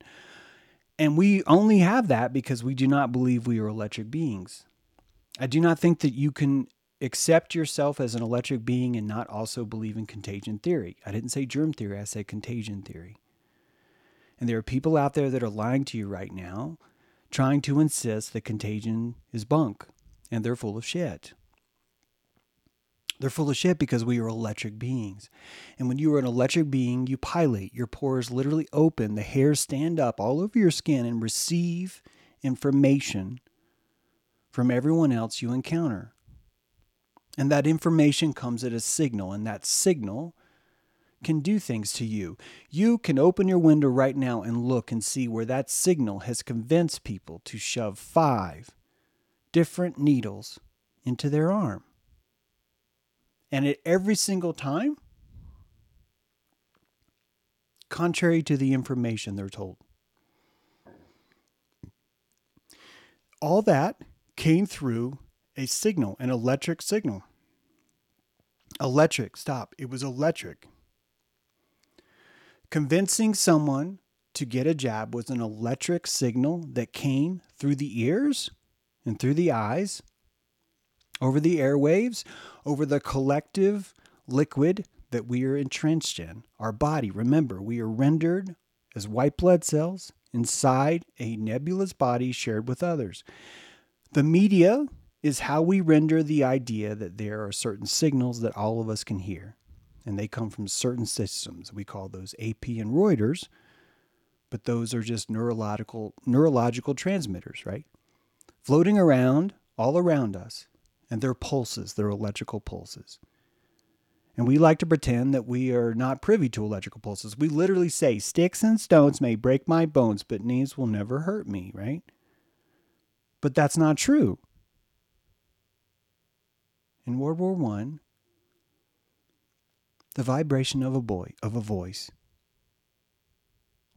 And we only have that because we do not believe we are electric beings. I do not think that you can accept yourself as an electric being and not also believe in contagion theory. I didn't say germ theory, I said contagion theory. And there are people out there that are lying to you right now, trying to insist that contagion is bunk and they're full of shit. They're full of shit because we are electric beings. And when you are an electric being, you pilate. Your pores literally open, the hairs stand up all over your skin and receive information from everyone else you encounter. And that information comes at a signal, and that signal can do things to you. You can open your window right now and look and see where that signal has convinced people to shove five different needles into their arm. And at every single time, contrary to the information they're told. All that came through a signal, an electric signal. Electric, stop. It was electric. Convincing someone to get a jab was an electric signal that came through the ears and through the eyes, over the airwaves, over the collective liquid that we are entrenched in. Our body, remember, we are rendered as white blood cells inside a nebulous body shared with others. The media is how we render the idea that there are certain signals that all of us can hear and they come from certain systems. We call those AP and Reuters, but those are just neurological neurological transmitters, right? Floating around all around us, and they're pulses, they're electrical pulses. And we like to pretend that we are not privy to electrical pulses. We literally say, Sticks and stones may break my bones, but knees will never hurt me, right? But that's not true. In World War I, the vibration of a boy of a voice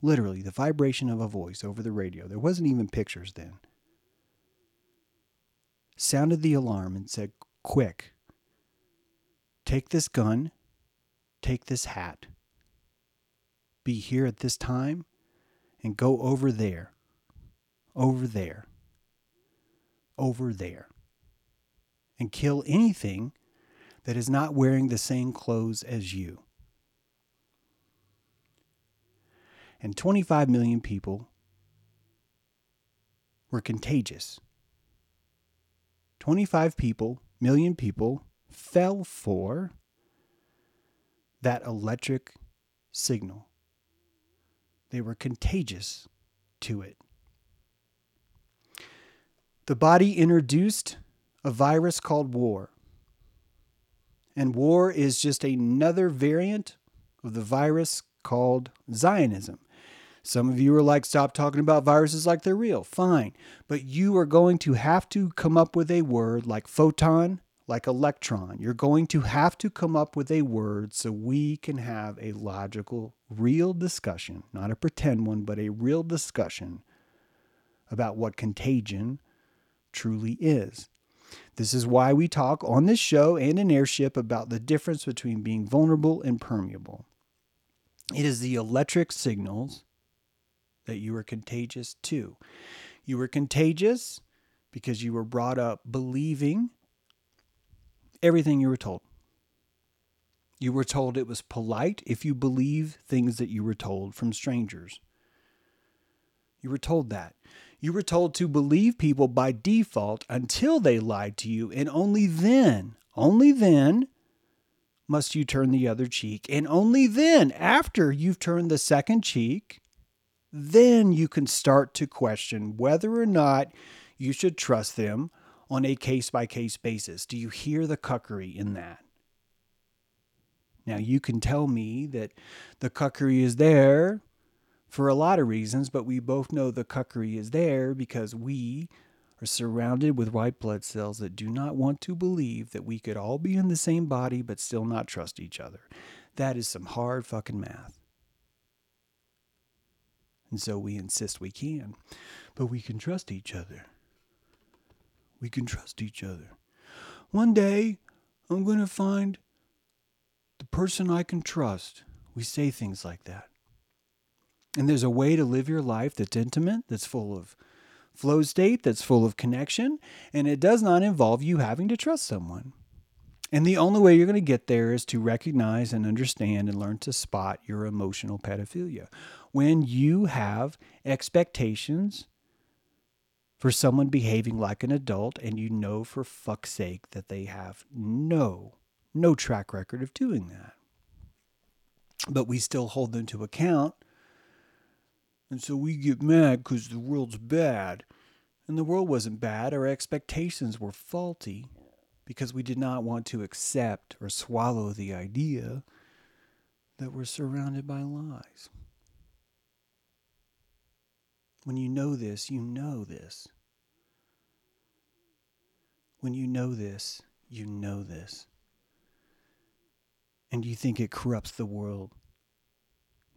literally the vibration of a voice over the radio there wasn't even pictures then sounded the alarm and said quick take this gun take this hat be here at this time and go over there over there over there and kill anything that is not wearing the same clothes as you. And 25 million people were contagious. 25 people, million people, fell for that electric signal. They were contagious to it. The body introduced a virus called war. And war is just another variant of the virus called Zionism. Some of you are like, stop talking about viruses like they're real. Fine. But you are going to have to come up with a word like photon, like electron. You're going to have to come up with a word so we can have a logical, real discussion, not a pretend one, but a real discussion about what contagion truly is. This is why we talk on this show and in Airship about the difference between being vulnerable and permeable. It is the electric signals that you were contagious to. You were contagious because you were brought up believing everything you were told. You were told it was polite if you believe things that you were told from strangers. You were told that. You were told to believe people by default until they lied to you, and only then, only then, must you turn the other cheek. And only then, after you've turned the second cheek, then you can start to question whether or not you should trust them on a case by case basis. Do you hear the cuckery in that? Now, you can tell me that the cuckery is there for a lot of reasons, but we both know the cuckery is there because we are surrounded with white blood cells that do not want to believe that we could all be in the same body but still not trust each other. That is some hard fucking math. And so we insist we can, but we can trust each other. We can trust each other. One day, I'm going to find the person I can trust. We say things like that. And there's a way to live your life that's intimate, that's full of flow state, that's full of connection, and it does not involve you having to trust someone. And the only way you're going to get there is to recognize and understand and learn to spot your emotional pedophilia. When you have expectations for someone behaving like an adult and you know for fuck's sake that they have no, no track record of doing that. But we still hold them to account. And so we get mad because the world's bad. And the world wasn't bad. Our expectations were faulty because we did not want to accept or swallow the idea that we're surrounded by lies. When you know this, you know this. When you know this, you know this. And you think it corrupts the world.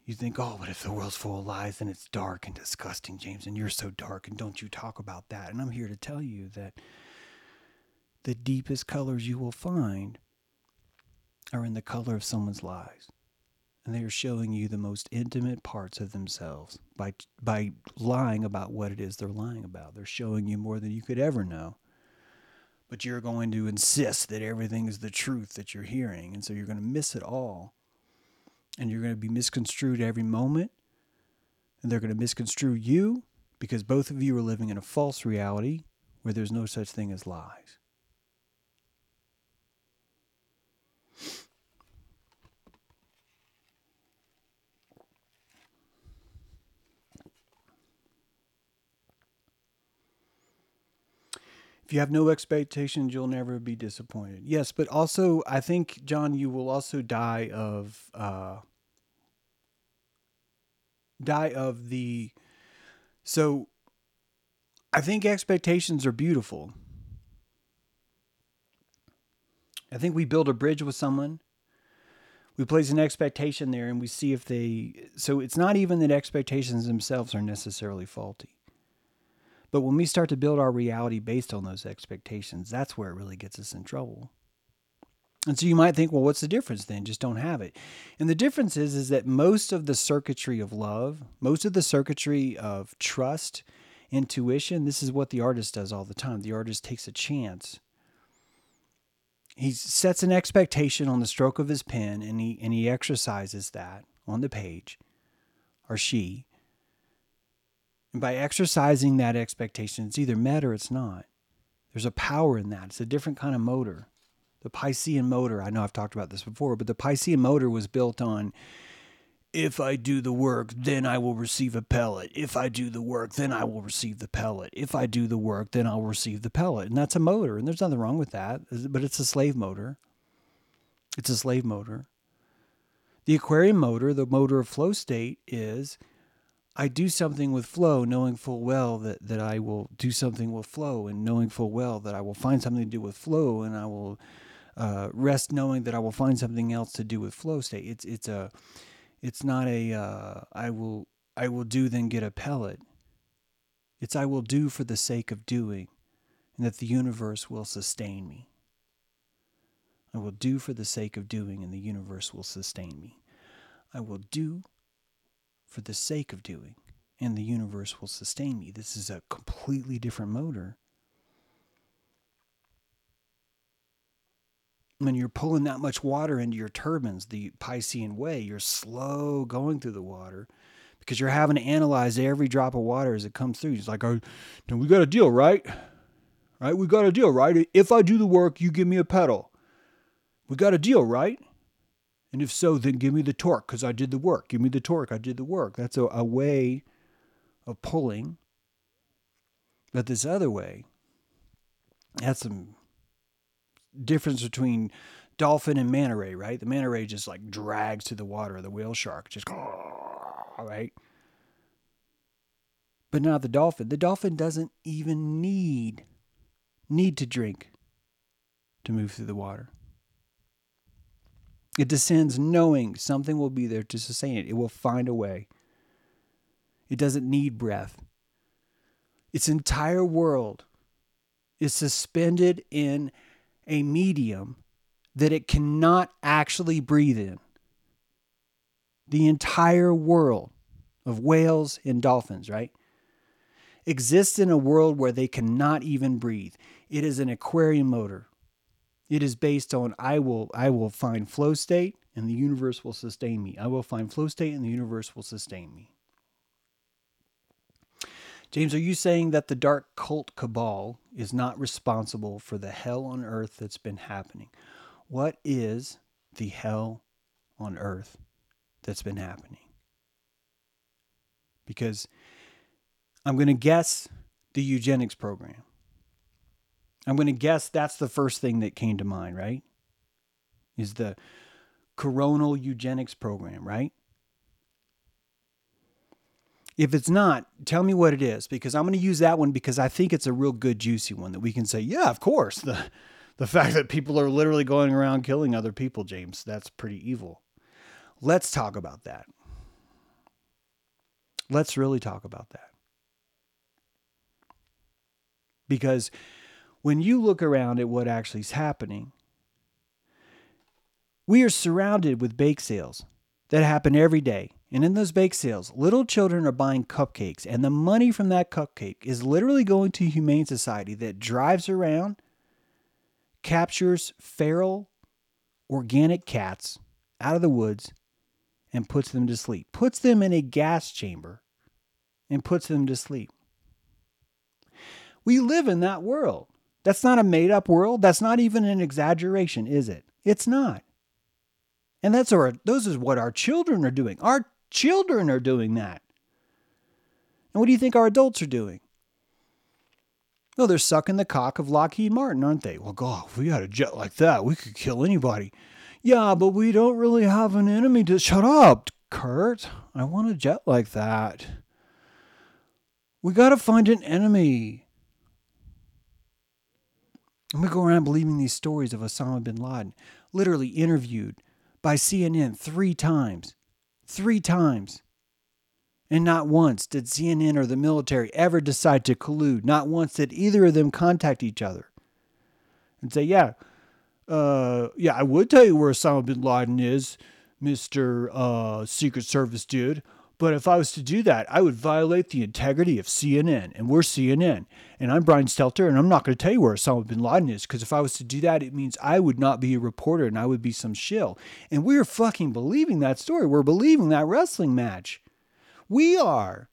You think, oh, but if the world's full of lies, then it's dark and disgusting, James, and you're so dark, and don't you talk about that. And I'm here to tell you that the deepest colors you will find are in the color of someone's lies. And they are showing you the most intimate parts of themselves by, by lying about what it is they're lying about. They're showing you more than you could ever know. But you're going to insist that everything is the truth that you're hearing. And so you're going to miss it all. And you're going to be misconstrued every moment. And they're going to misconstrue you because both of you are living in a false reality where there's no such thing as lies. If you have no expectations, you'll never be disappointed. Yes, but also, I think, John, you will also die of. Uh, die of the. So, I think expectations are beautiful. I think we build a bridge with someone. We place an expectation there and we see if they. So, it's not even that expectations themselves are necessarily faulty. But when we start to build our reality based on those expectations, that's where it really gets us in trouble. And so you might think, well, what's the difference then? Just don't have it. And the difference is, is that most of the circuitry of love, most of the circuitry of trust, intuition, this is what the artist does all the time. The artist takes a chance. He sets an expectation on the stroke of his pen and he and he exercises that on the page, or she, and by exercising that expectation, it's either met or it's not. There's a power in that. It's a different kind of motor. The Piscean motor, I know I've talked about this before, but the Piscean motor was built on if I do the work, then I will receive a pellet. If I do the work, then I will receive the pellet. If I do the work, then I'll receive the pellet. And that's a motor, and there's nothing wrong with that, but it's a slave motor. It's a slave motor. The Aquarian motor, the motor of flow state, is I do something with flow, knowing full well that, that I will do something with flow, and knowing full well that I will find something to do with flow, and I will uh, rest knowing that I will find something else to do with flow state. It's it's a it's not a uh, I will I will do then get a pellet. It's I will do for the sake of doing, and that the universe will sustain me. I will do for the sake of doing, and the universe will sustain me. I will do for the sake of doing, and the universe will sustain me. This is a completely different motor. When you're pulling that much water into your turbines, the Piscean way, you're slow going through the water because you're having to analyze every drop of water as it comes through. It's like, oh, we got a deal, right? Right? We got a deal, right? If I do the work, you give me a pedal. We got a deal, right? And if so, then give me the torque because I did the work. Give me the torque. I did the work. That's a, a way of pulling. But this other way has some difference between dolphin and manta ray, right? The manta ray just like drags to the water. The whale shark just, right? But not the dolphin. The dolphin doesn't even need need to drink to move through the water. It descends knowing something will be there to sustain it. It will find a way. It doesn't need breath. Its entire world is suspended in a medium that it cannot actually breathe in. The entire world of whales and dolphins, right? Exists in a world where they cannot even breathe. It is an Aquarian motor. It is based on I will I will find flow state and the universe will sustain me. I will find flow state and the universe will sustain me. James, are you saying that the dark cult cabal is not responsible for the hell on earth that's been happening? What is the hell on earth that's been happening? Because I'm going to guess the eugenics program. I'm going to guess that's the first thing that came to mind, right? Is the coronal eugenics program, right? If it's not, tell me what it is because I'm going to use that one because I think it's a real good juicy one that we can say, yeah, of course. The the fact that people are literally going around killing other people, James, that's pretty evil. Let's talk about that. Let's really talk about that. Because when you look around at what actually is happening, we are surrounded with bake sales that happen every day. And in those bake sales, little children are buying cupcakes, and the money from that cupcake is literally going to Humane Society that drives around, captures feral, organic cats out of the woods, and puts them to sleep, puts them in a gas chamber, and puts them to sleep. We live in that world. That's not a made up world. That's not even an exaggeration, is it? It's not. And that's our those is what our children are doing. Our children are doing that. And what do you think our adults are doing? No, they're sucking the cock of Lockheed Martin, aren't they? Well, God, if we had a jet like that, we could kill anybody. Yeah, but we don't really have an enemy to shut up, Kurt. I want a jet like that. We got to find an enemy. And we go around believing these stories of Osama bin Laden, literally interviewed by CNN three times. Three times. And not once did CNN or the military ever decide to collude. Not once did either of them contact each other and say, yeah, uh, yeah, I would tell you where Osama bin Laden is, Mr. Uh, Secret Service dude. But if I was to do that, I would violate the integrity of CNN, and we're CNN. And I'm Brian Stelter, and I'm not going to tell you where Osama bin Laden is, because if I was to do that, it means I would not be a reporter and I would be some shill. And we're fucking believing that story. We're believing that wrestling match. We are.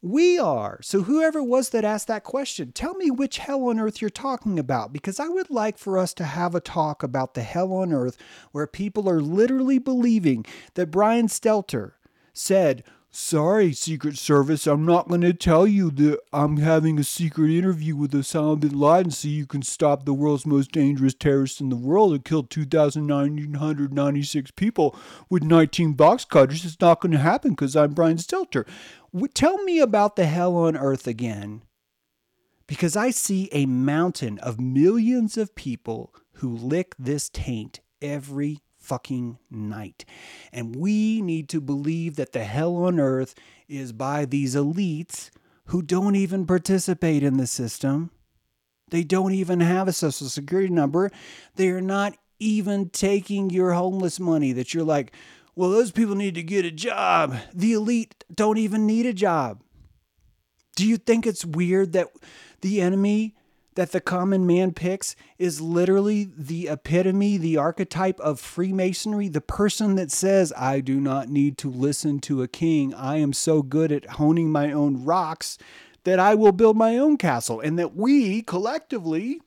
We are. So, whoever was that asked that question, tell me which hell on earth you're talking about, because I would like for us to have a talk about the hell on earth where people are literally believing that Brian Stelter said, Sorry, Secret Service, I'm not going to tell you that I'm having a secret interview with Osama bin Laden so you can stop the world's most dangerous terrorist in the world who killed 2,996 people with 19 box cutters. It's not going to happen because I'm Brian Stelter. Tell me about the hell on earth again. Because I see a mountain of millions of people who lick this taint every fucking night. And we need to believe that the hell on earth is by these elites who don't even participate in the system. They don't even have a social security number. They are not even taking your homeless money that you're like, well, those people need to get a job. The elite don't even need a job. Do you think it's weird that the enemy that the common man picks is literally the epitome, the archetype of Freemasonry. The person that says, I do not need to listen to a king. I am so good at honing my own rocks that I will build my own castle. And that we collectively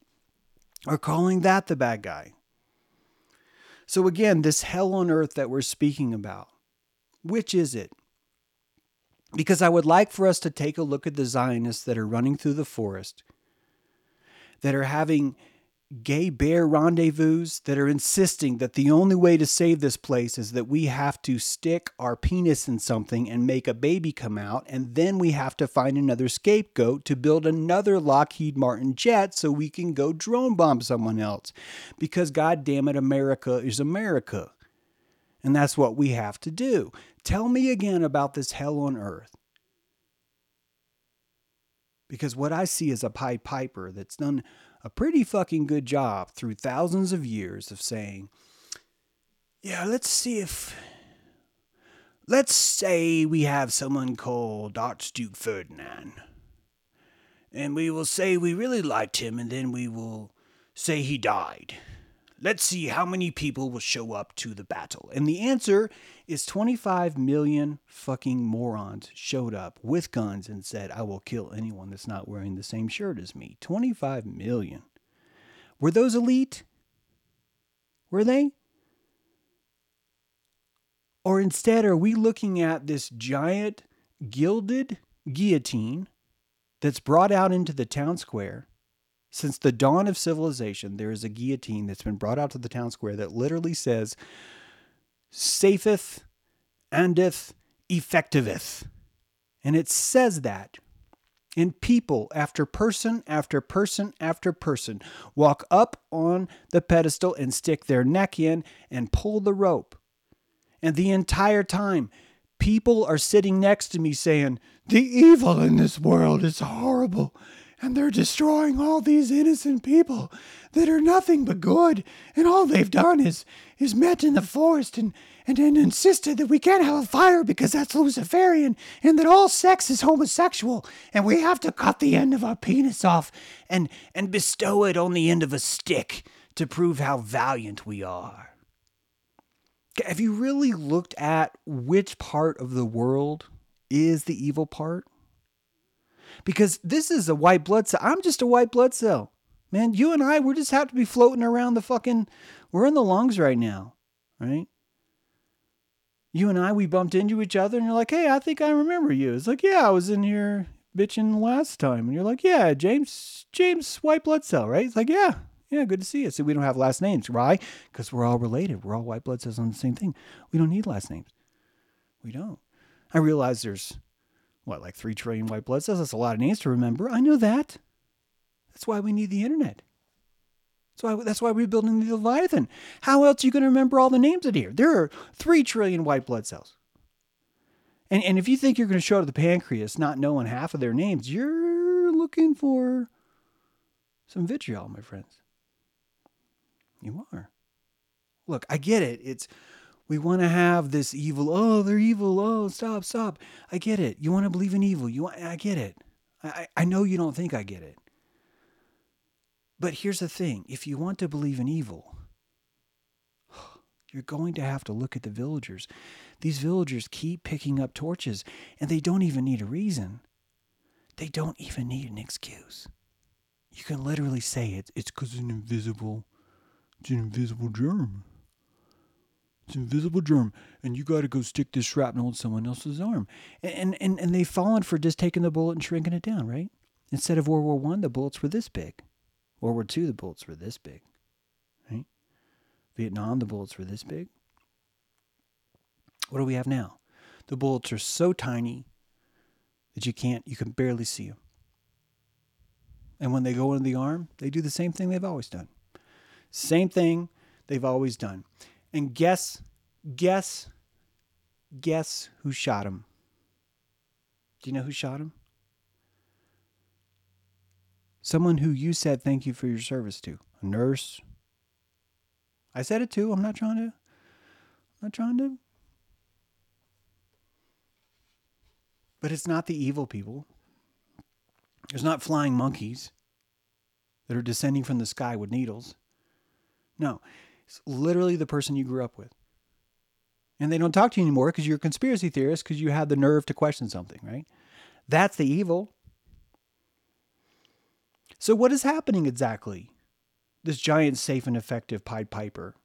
are calling that the bad guy. So, again, this hell on earth that we're speaking about, which is it? Because I would like for us to take a look at the Zionists that are running through the forest that are having gay bear rendezvous that are insisting that the only way to save this place is that we have to stick our penis in something and make a baby come out, and then we have to find another scapegoat to build another Lockheed Martin jet so we can go drone bomb someone else. Because, God damn it, America is America. And that's what we have to do. Tell me again about this hell on earth. Because what I see is a Pied Piper that's done a pretty fucking good job through thousands of years of saying, yeah, let's see if. Let's say we have someone called Archduke Ferdinand. And we will say we really liked him, and then we will say he died. Let's see how many people will show up to the battle. And the answer is 25 million fucking morons showed up with guns and said, I will kill anyone that's not wearing the same shirt as me. 25 million. Were those elite? Were they? Or instead, are we looking at this giant gilded guillotine that's brought out into the town square? Since the dawn of civilization, there is a guillotine that's been brought out to the town square that literally says, Safeth, andeth, effectiveth. And it says that. And people, after person after person after person, walk up on the pedestal and stick their neck in and pull the rope. And the entire time, people are sitting next to me saying, The evil in this world is horrible and they're destroying all these innocent people that are nothing but good, and all they've done is is met in the forest and and, and insisted that we can't have a fire because that's Luciferian, and that all sex is homosexual, and we have to cut the end of our penis off and and bestow it on the end of a stick to prove how valiant we are. Have you really looked at which part of the world is the evil part? Because this is a white blood cell. I'm just a white blood cell. Man, you and I, we just have to be floating around the fucking, we're in the lungs right now, right? You and I, we bumped into each other and you're like, hey, I think I remember you. It's like, yeah, I was in here bitching last time. And you're like, yeah, James, James, white blood cell, right? It's like, yeah, yeah, good to see you. So we don't have last names. Why? Because we're all related. We're all white blood cells on the same thing. We don't need last names. We don't. I realize there's what, like 3 trillion white blood cells? That's a lot of names to remember. I know that. That's why we need the internet. That's why, that's why we're building the Leviathan. How else are you going to remember all the names in here? There are 3 trillion white blood cells. And, and if you think you're going to show to the pancreas not knowing half of their names, you're looking for some vitriol, my friends. You are. Look, I get it. It's we want to have this evil. Oh, they're evil. Oh, stop, stop. I get it. You want to believe in evil. You want, I get it. I, I know you don't think I get it. But here's the thing if you want to believe in evil, you're going to have to look at the villagers. These villagers keep picking up torches, and they don't even need a reason. They don't even need an excuse. You can literally say it, it's because it's an invisible, it's an invisible germ. It's an invisible germ, and you got to go stick this shrapnel in someone else's arm. And, and, and they've fallen for just taking the bullet and shrinking it down, right? Instead of World War One, the bullets were this big. World War Two, the bullets were this big, right? Vietnam, the bullets were this big. What do we have now? The bullets are so tiny that you can't, you can barely see them. And when they go into the arm, they do the same thing they've always done. Same thing they've always done. And guess, guess, guess who shot him? Do you know who shot him? Someone who you said thank you for your service to. A nurse. I said it too. I'm not trying to. I'm not trying to. But it's not the evil people. There's not flying monkeys that are descending from the sky with needles. No, it's literally the person you grew up with. And they don't talk to you anymore because you're a conspiracy theorist because you had the nerve to question something, right? That's the evil. So, what is happening exactly? This giant, safe, and effective Pied Piper.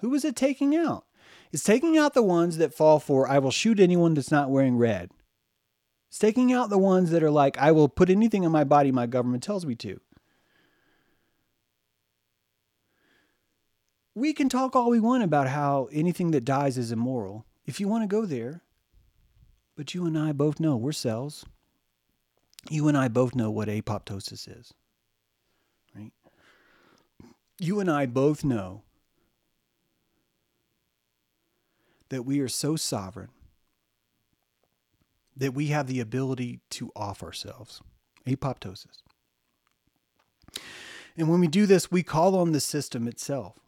Who is it taking out? It's taking out the ones that fall for, I will shoot anyone that's not wearing red. It's taking out the ones that are like, I will put anything in my body my government tells me to. We can talk all we want about how anything that dies is immoral. If you want to go there, but you and I both know we're cells. You and I both know what apoptosis is. Right? You and I both know that we are so sovereign that we have the ability to off ourselves. Apoptosis. And when we do this, we call on the system itself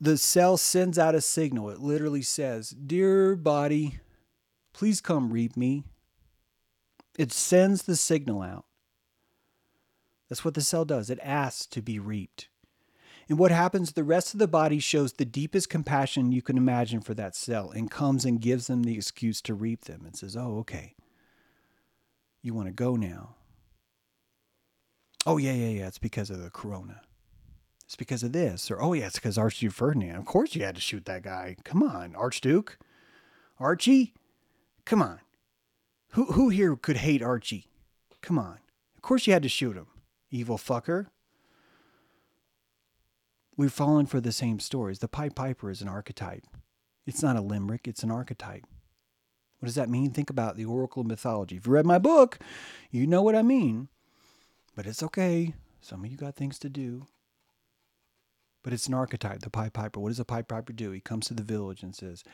the cell sends out a signal. It literally says, Dear body, please come reap me. It sends the signal out. That's what the cell does. It asks to be reaped. And what happens, the rest of the body shows the deepest compassion you can imagine for that cell and comes and gives them the excuse to reap them and says, Oh, okay. You want to go now. Oh, yeah, yeah, yeah. It's because of the corona. It's because of this. Or, oh, yeah, it's because Archduke Ferdinand. Of course you had to shoot that guy. Come on, Archduke. Archie? Come on. Who, who here could hate Archie? Come on. Of course you had to shoot him, evil fucker. We've fallen for the same stories. The Pied Piper is an archetype. It's not a limerick, it's an archetype. What does that mean? Think about the oracle mythology. If you read my book, you know what I mean. But it's okay. Some of you got things to do. But it's an archetype, the Pied Piper. What does a Pied Piper do? He comes to the village and says,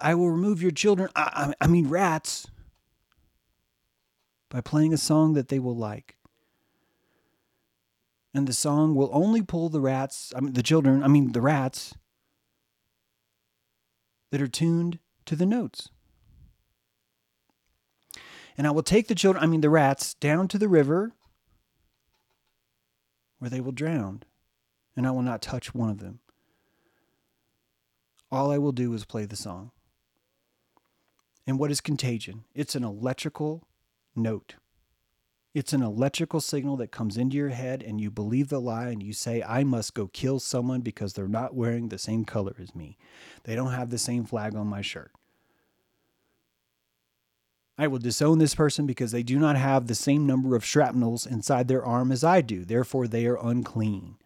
I will remove your children, I, I, I mean rats, by playing a song that they will like. And the song will only pull the rats, I mean the children, I mean the rats, that are tuned to the notes. And I will take the children, I mean the rats, down to the river where they will drown, and I will not touch one of them. All I will do is play the song. And what is contagion? It's an electrical note. It's an electrical signal that comes into your head, and you believe the lie, and you say, I must go kill someone because they're not wearing the same color as me. They don't have the same flag on my shirt. I will disown this person because they do not have the same number of shrapnels inside their arm as I do. Therefore, they are unclean.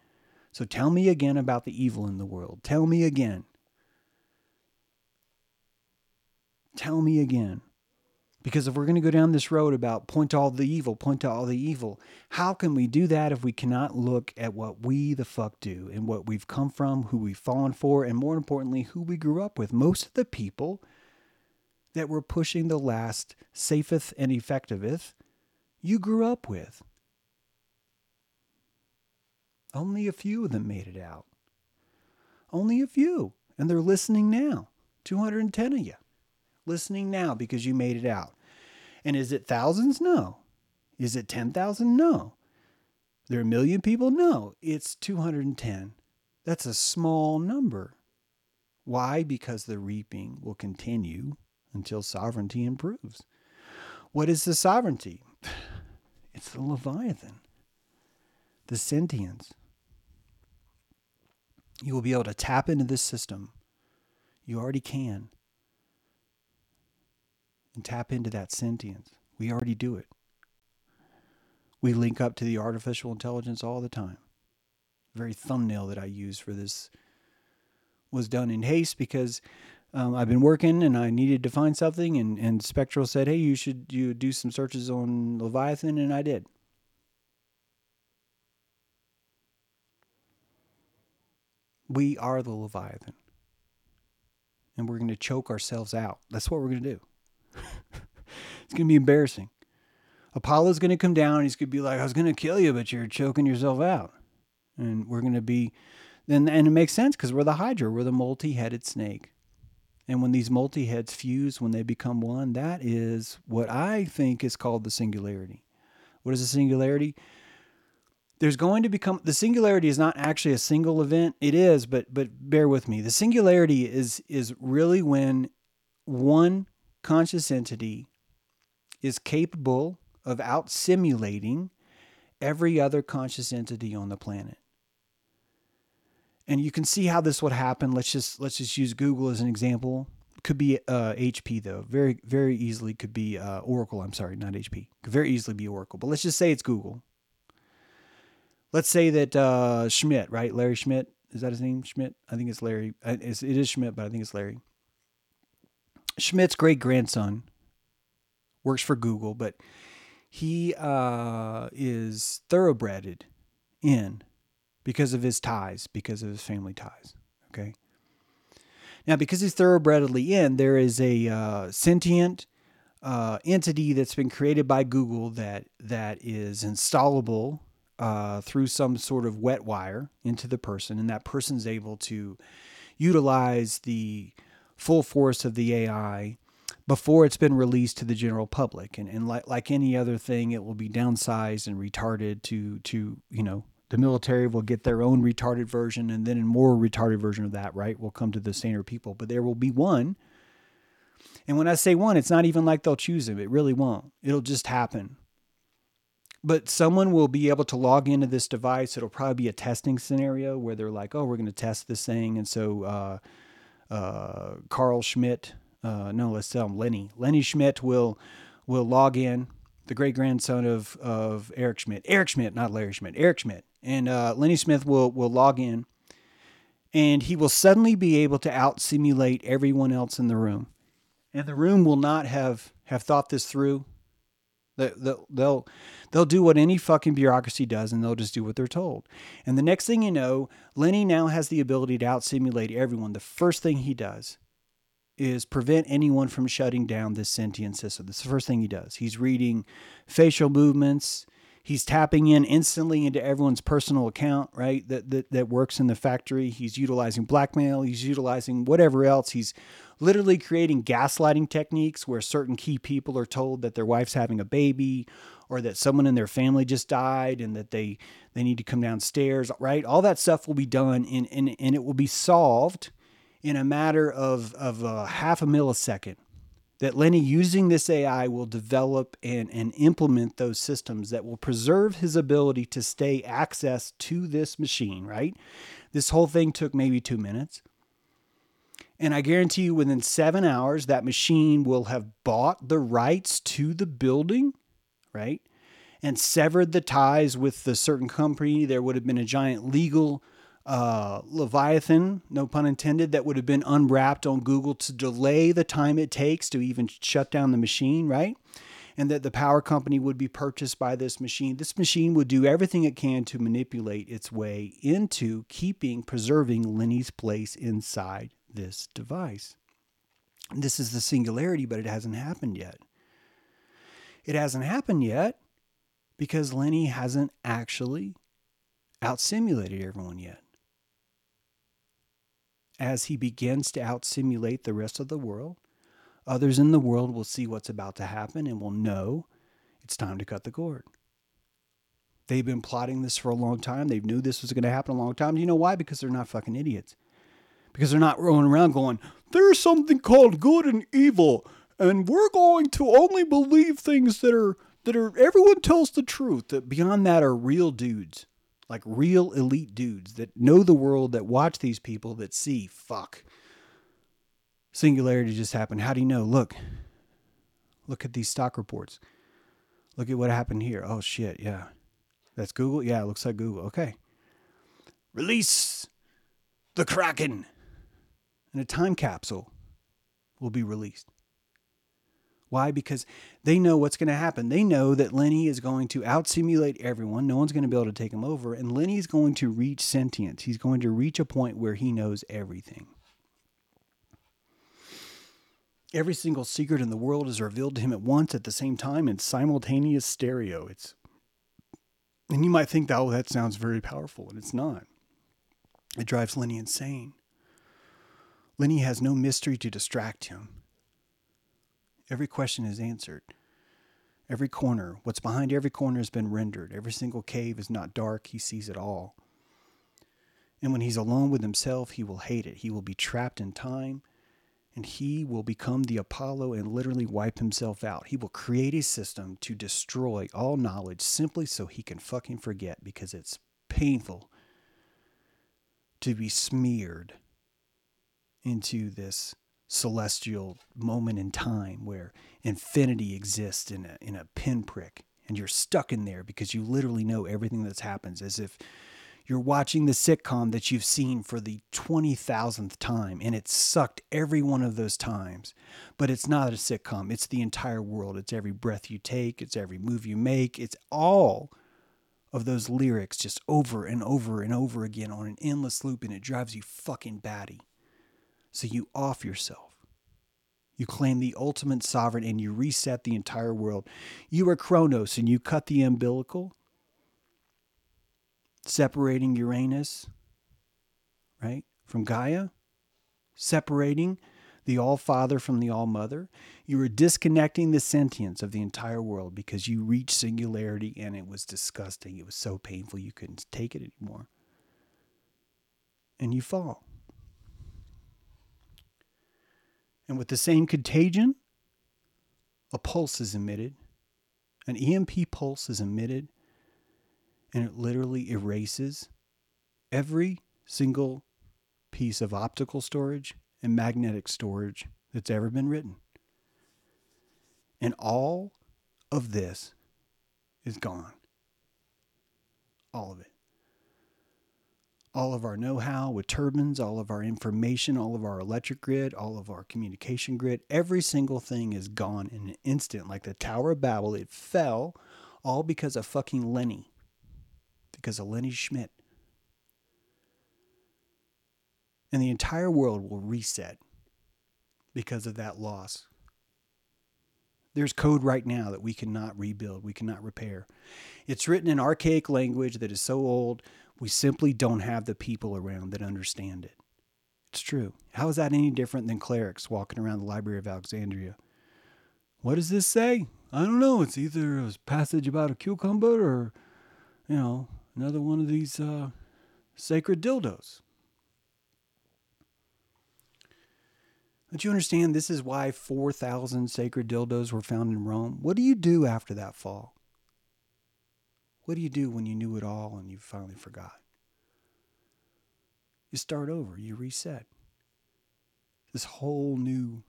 So tell me again about the evil in the world. Tell me again. Tell me again. Because if we're going to go down this road about point to all the evil, point to all the evil, how can we do that if we cannot look at what we the fuck do and what we've come from, who we've fallen for, and more importantly, who we grew up with? Most of the people that were pushing the last safeth and effectiveth, you grew up with. Only a few of them made it out. Only a few. And they're listening now. 210 of you listening now because you made it out. And is it thousands? No. Is it 10,000? No. There are a million people? No. It's 210. That's a small number. Why? Because the reaping will continue until sovereignty improves. What is the sovereignty? It's the Leviathan, the sentience. You will be able to tap into this system. You already can and tap into that sentience. We already do it. We link up to the artificial intelligence all the time. The very thumbnail that I used for this was done in haste because um, I've been working and I needed to find something, and, and Spectral said, "Hey, you should you do some searches on Leviathan," and I did. We are the Leviathan, and we're going to choke ourselves out. That's what we're going to do it's going to be embarrassing. Apollo's going to come down. He's going to be like, I was going to kill you, but you're choking yourself out. And we're going to be, then, and it makes sense because we're the Hydra, we're the multi headed snake. And when these multi heads fuse, when they become one, that is what I think is called the singularity. What is a singularity? There's going to become the singularity is not actually a single event. It is, but but bear with me. The singularity is is really when one conscious entity is capable of out simulating every other conscious entity on the planet. And you can see how this would happen. Let's just let's just use Google as an example. Could be uh, HP though. Very very easily could be uh, Oracle. I'm sorry, not HP. Could very easily be Oracle. But let's just say it's Google. Let's say that uh, Schmidt, right? Larry Schmidt. Is that his name? Schmidt. I think it's Larry. Uh, it is Schmidt, but I think it's Larry. Schmidt's great grandson works for Google, but he uh, is thoroughbreded in because of his ties, because of his family ties. Okay. Now, because he's thoroughbredly in, there is a uh, sentient uh, entity that's been created by Google that that is installable uh, through some sort of wet wire into the person, and that person's able to utilize the full force of the AI before it's been released to the general public. And, and like, like any other thing, it will be downsized and retarded to, to, you know, the military will get their own retarded version. And then a more retarded version of that, right, will come to the saner people. But there will be one. And when I say one, it's not even like they'll choose him. It really won't. It'll just happen. But someone will be able to log into this device. It'll probably be a testing scenario where they're like, "Oh, we're going to test this thing," and so uh, uh, Carl Schmidt, uh, no, let's tell him Lenny. Lenny Schmidt will will log in, the great grandson of of Eric Schmidt, Eric Schmidt, not Larry Schmidt, Eric Schmidt, and uh, Lenny Smith will will log in, and he will suddenly be able to out simulate everyone else in the room, and the room will not have have thought this through. They'll, they'll they'll do what any fucking bureaucracy does, and they'll just do what they're told. And the next thing you know, Lenny now has the ability to out simulate everyone. The first thing he does is prevent anyone from shutting down this sentient system. That's the first thing he does. He's reading facial movements. He's tapping in instantly into everyone's personal account, right? That, that that works in the factory. He's utilizing blackmail. He's utilizing whatever else. He's literally creating gaslighting techniques where certain key people are told that their wife's having a baby or that someone in their family just died and that they they need to come downstairs right all that stuff will be done and and, and it will be solved in a matter of of a half a millisecond that Lenny using this AI will develop and, and implement those systems that will preserve his ability to stay access to this machine, right? This whole thing took maybe two minutes. And I guarantee you, within seven hours, that machine will have bought the rights to the building, right? And severed the ties with the certain company. There would have been a giant legal uh, Leviathan, no pun intended, that would have been unwrapped on Google to delay the time it takes to even shut down the machine, right? And that the power company would be purchased by this machine. This machine would do everything it can to manipulate its way into keeping, preserving Lenny's place inside this device. This is the singularity, but it hasn't happened yet. It hasn't happened yet because Lenny hasn't actually out simulated everyone yet. As he begins to out simulate the rest of the world, others in the world will see what's about to happen and will know it's time to cut the cord. They've been plotting this for a long time. They knew this was going to happen a long time. Do you know why? Because they're not fucking idiots because they're not rolling around going, there's something called good and evil, and we're going to only believe things that are that are everyone tells the truth. That beyond that are real dudes, like real elite dudes that know the world, that watch these people, that see fuck. Singularity just happened. How do you know? Look. Look at these stock reports. Look at what happened here. Oh shit, yeah. That's Google? Yeah, it looks like Google. Okay. Release the Kraken and a time capsule will be released. Why? Because they know what's going to happen. They know that Lenny is going to out simulate everyone. No one's going to be able to take him over. And Lenny is going to reach sentience. He's going to reach a point where he knows everything. Every single secret in the world is revealed to him at once at the same time in simultaneous stereo. It's and you might think that oh that sounds very powerful, and it's not. It drives Lenny insane. Lenny has no mystery to distract him. Every question is answered. Every corner, what's behind every corner has been rendered. Every single cave is not dark, he sees it all. And when he's alone with himself, he will hate it. He will be trapped in time, and he will become the Apollo and literally wipe himself out. He will create a system to destroy all knowledge simply so he can fucking forget because it's painful to be smeared into this celestial moment in time where infinity exists in a, in a pinprick and you're stuck in there because you literally know everything that's happens as if you're watching the sitcom that you've seen for the 20,000th time and it sucked every one of those times. But it's not a sitcom, it's the entire world. It's every breath you take, it's every move you make, it's all of those lyrics just over and over and over again on an endless loop and it drives you fucking batty. So you off yourself. You claim the ultimate sovereign and you reset the entire world. You are Kronos and you cut the umbilical, separating Uranus, right, from Gaia, separating the All Father from the All Mother. You are disconnecting the sentience of the entire world because you reached singularity and it was disgusting. It was so painful you couldn't take it anymore. And you fall. And with the same contagion, a pulse is emitted. An EMP pulse is emitted and it literally erases every single piece of optical storage and magnetic storage that's ever been written. And all of this is gone. All of it. All of our know how with turbines, all of our information, all of our electric grid, all of our communication grid, every single thing is gone in an instant. Like the Tower of Babel, it fell all because of fucking Lenny. Because of Lenny Schmidt. And the entire world will reset because of that loss. There's code right now that we cannot rebuild, we cannot repair. It's written in archaic language that is so old, we simply don't have the people around that understand it. It's true. How is that any different than clerics walking around the Library of Alexandria? What does this say? I don't know. It's either a passage about a cucumber or, you know, another one of these uh, sacred dildos. Don't you understand? This is why 4,000 sacred dildos were found in Rome. What do you do after that fall? What do you do when you knew it all and you finally forgot? You start over, you reset. This whole new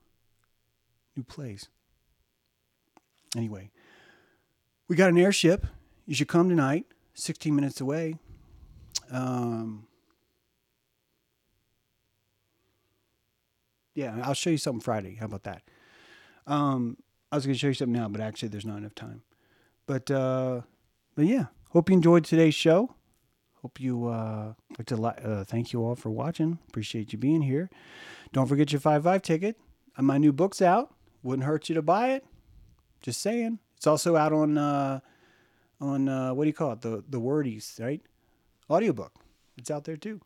new place. Anyway, we got an airship. You should come tonight, 16 minutes away. Um, yeah, I'll show you something Friday. How about that? Um, I was going to show you something now, but actually, there's not enough time. But uh, but yeah, hope you enjoyed today's show. Hope you uh, like to uh, thank you all for watching. Appreciate you being here. Don't forget your five five ticket. Uh, my new book's out. Wouldn't hurt you to buy it. Just saying. It's also out on uh, on uh, what do you call it? The the wordies, right? Audiobook. It's out there too.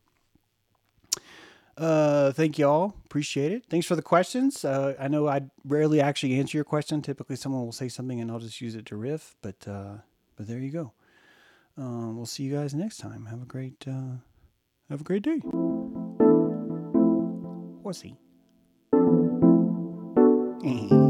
Uh, thank you all. Appreciate it. Thanks for the questions. Uh, I know I rarely actually answer your question. Typically, someone will say something and I'll just use it to riff. But uh, but there you go. Um, we'll see you guys next time. Have a great uh, have a great day. Horsey.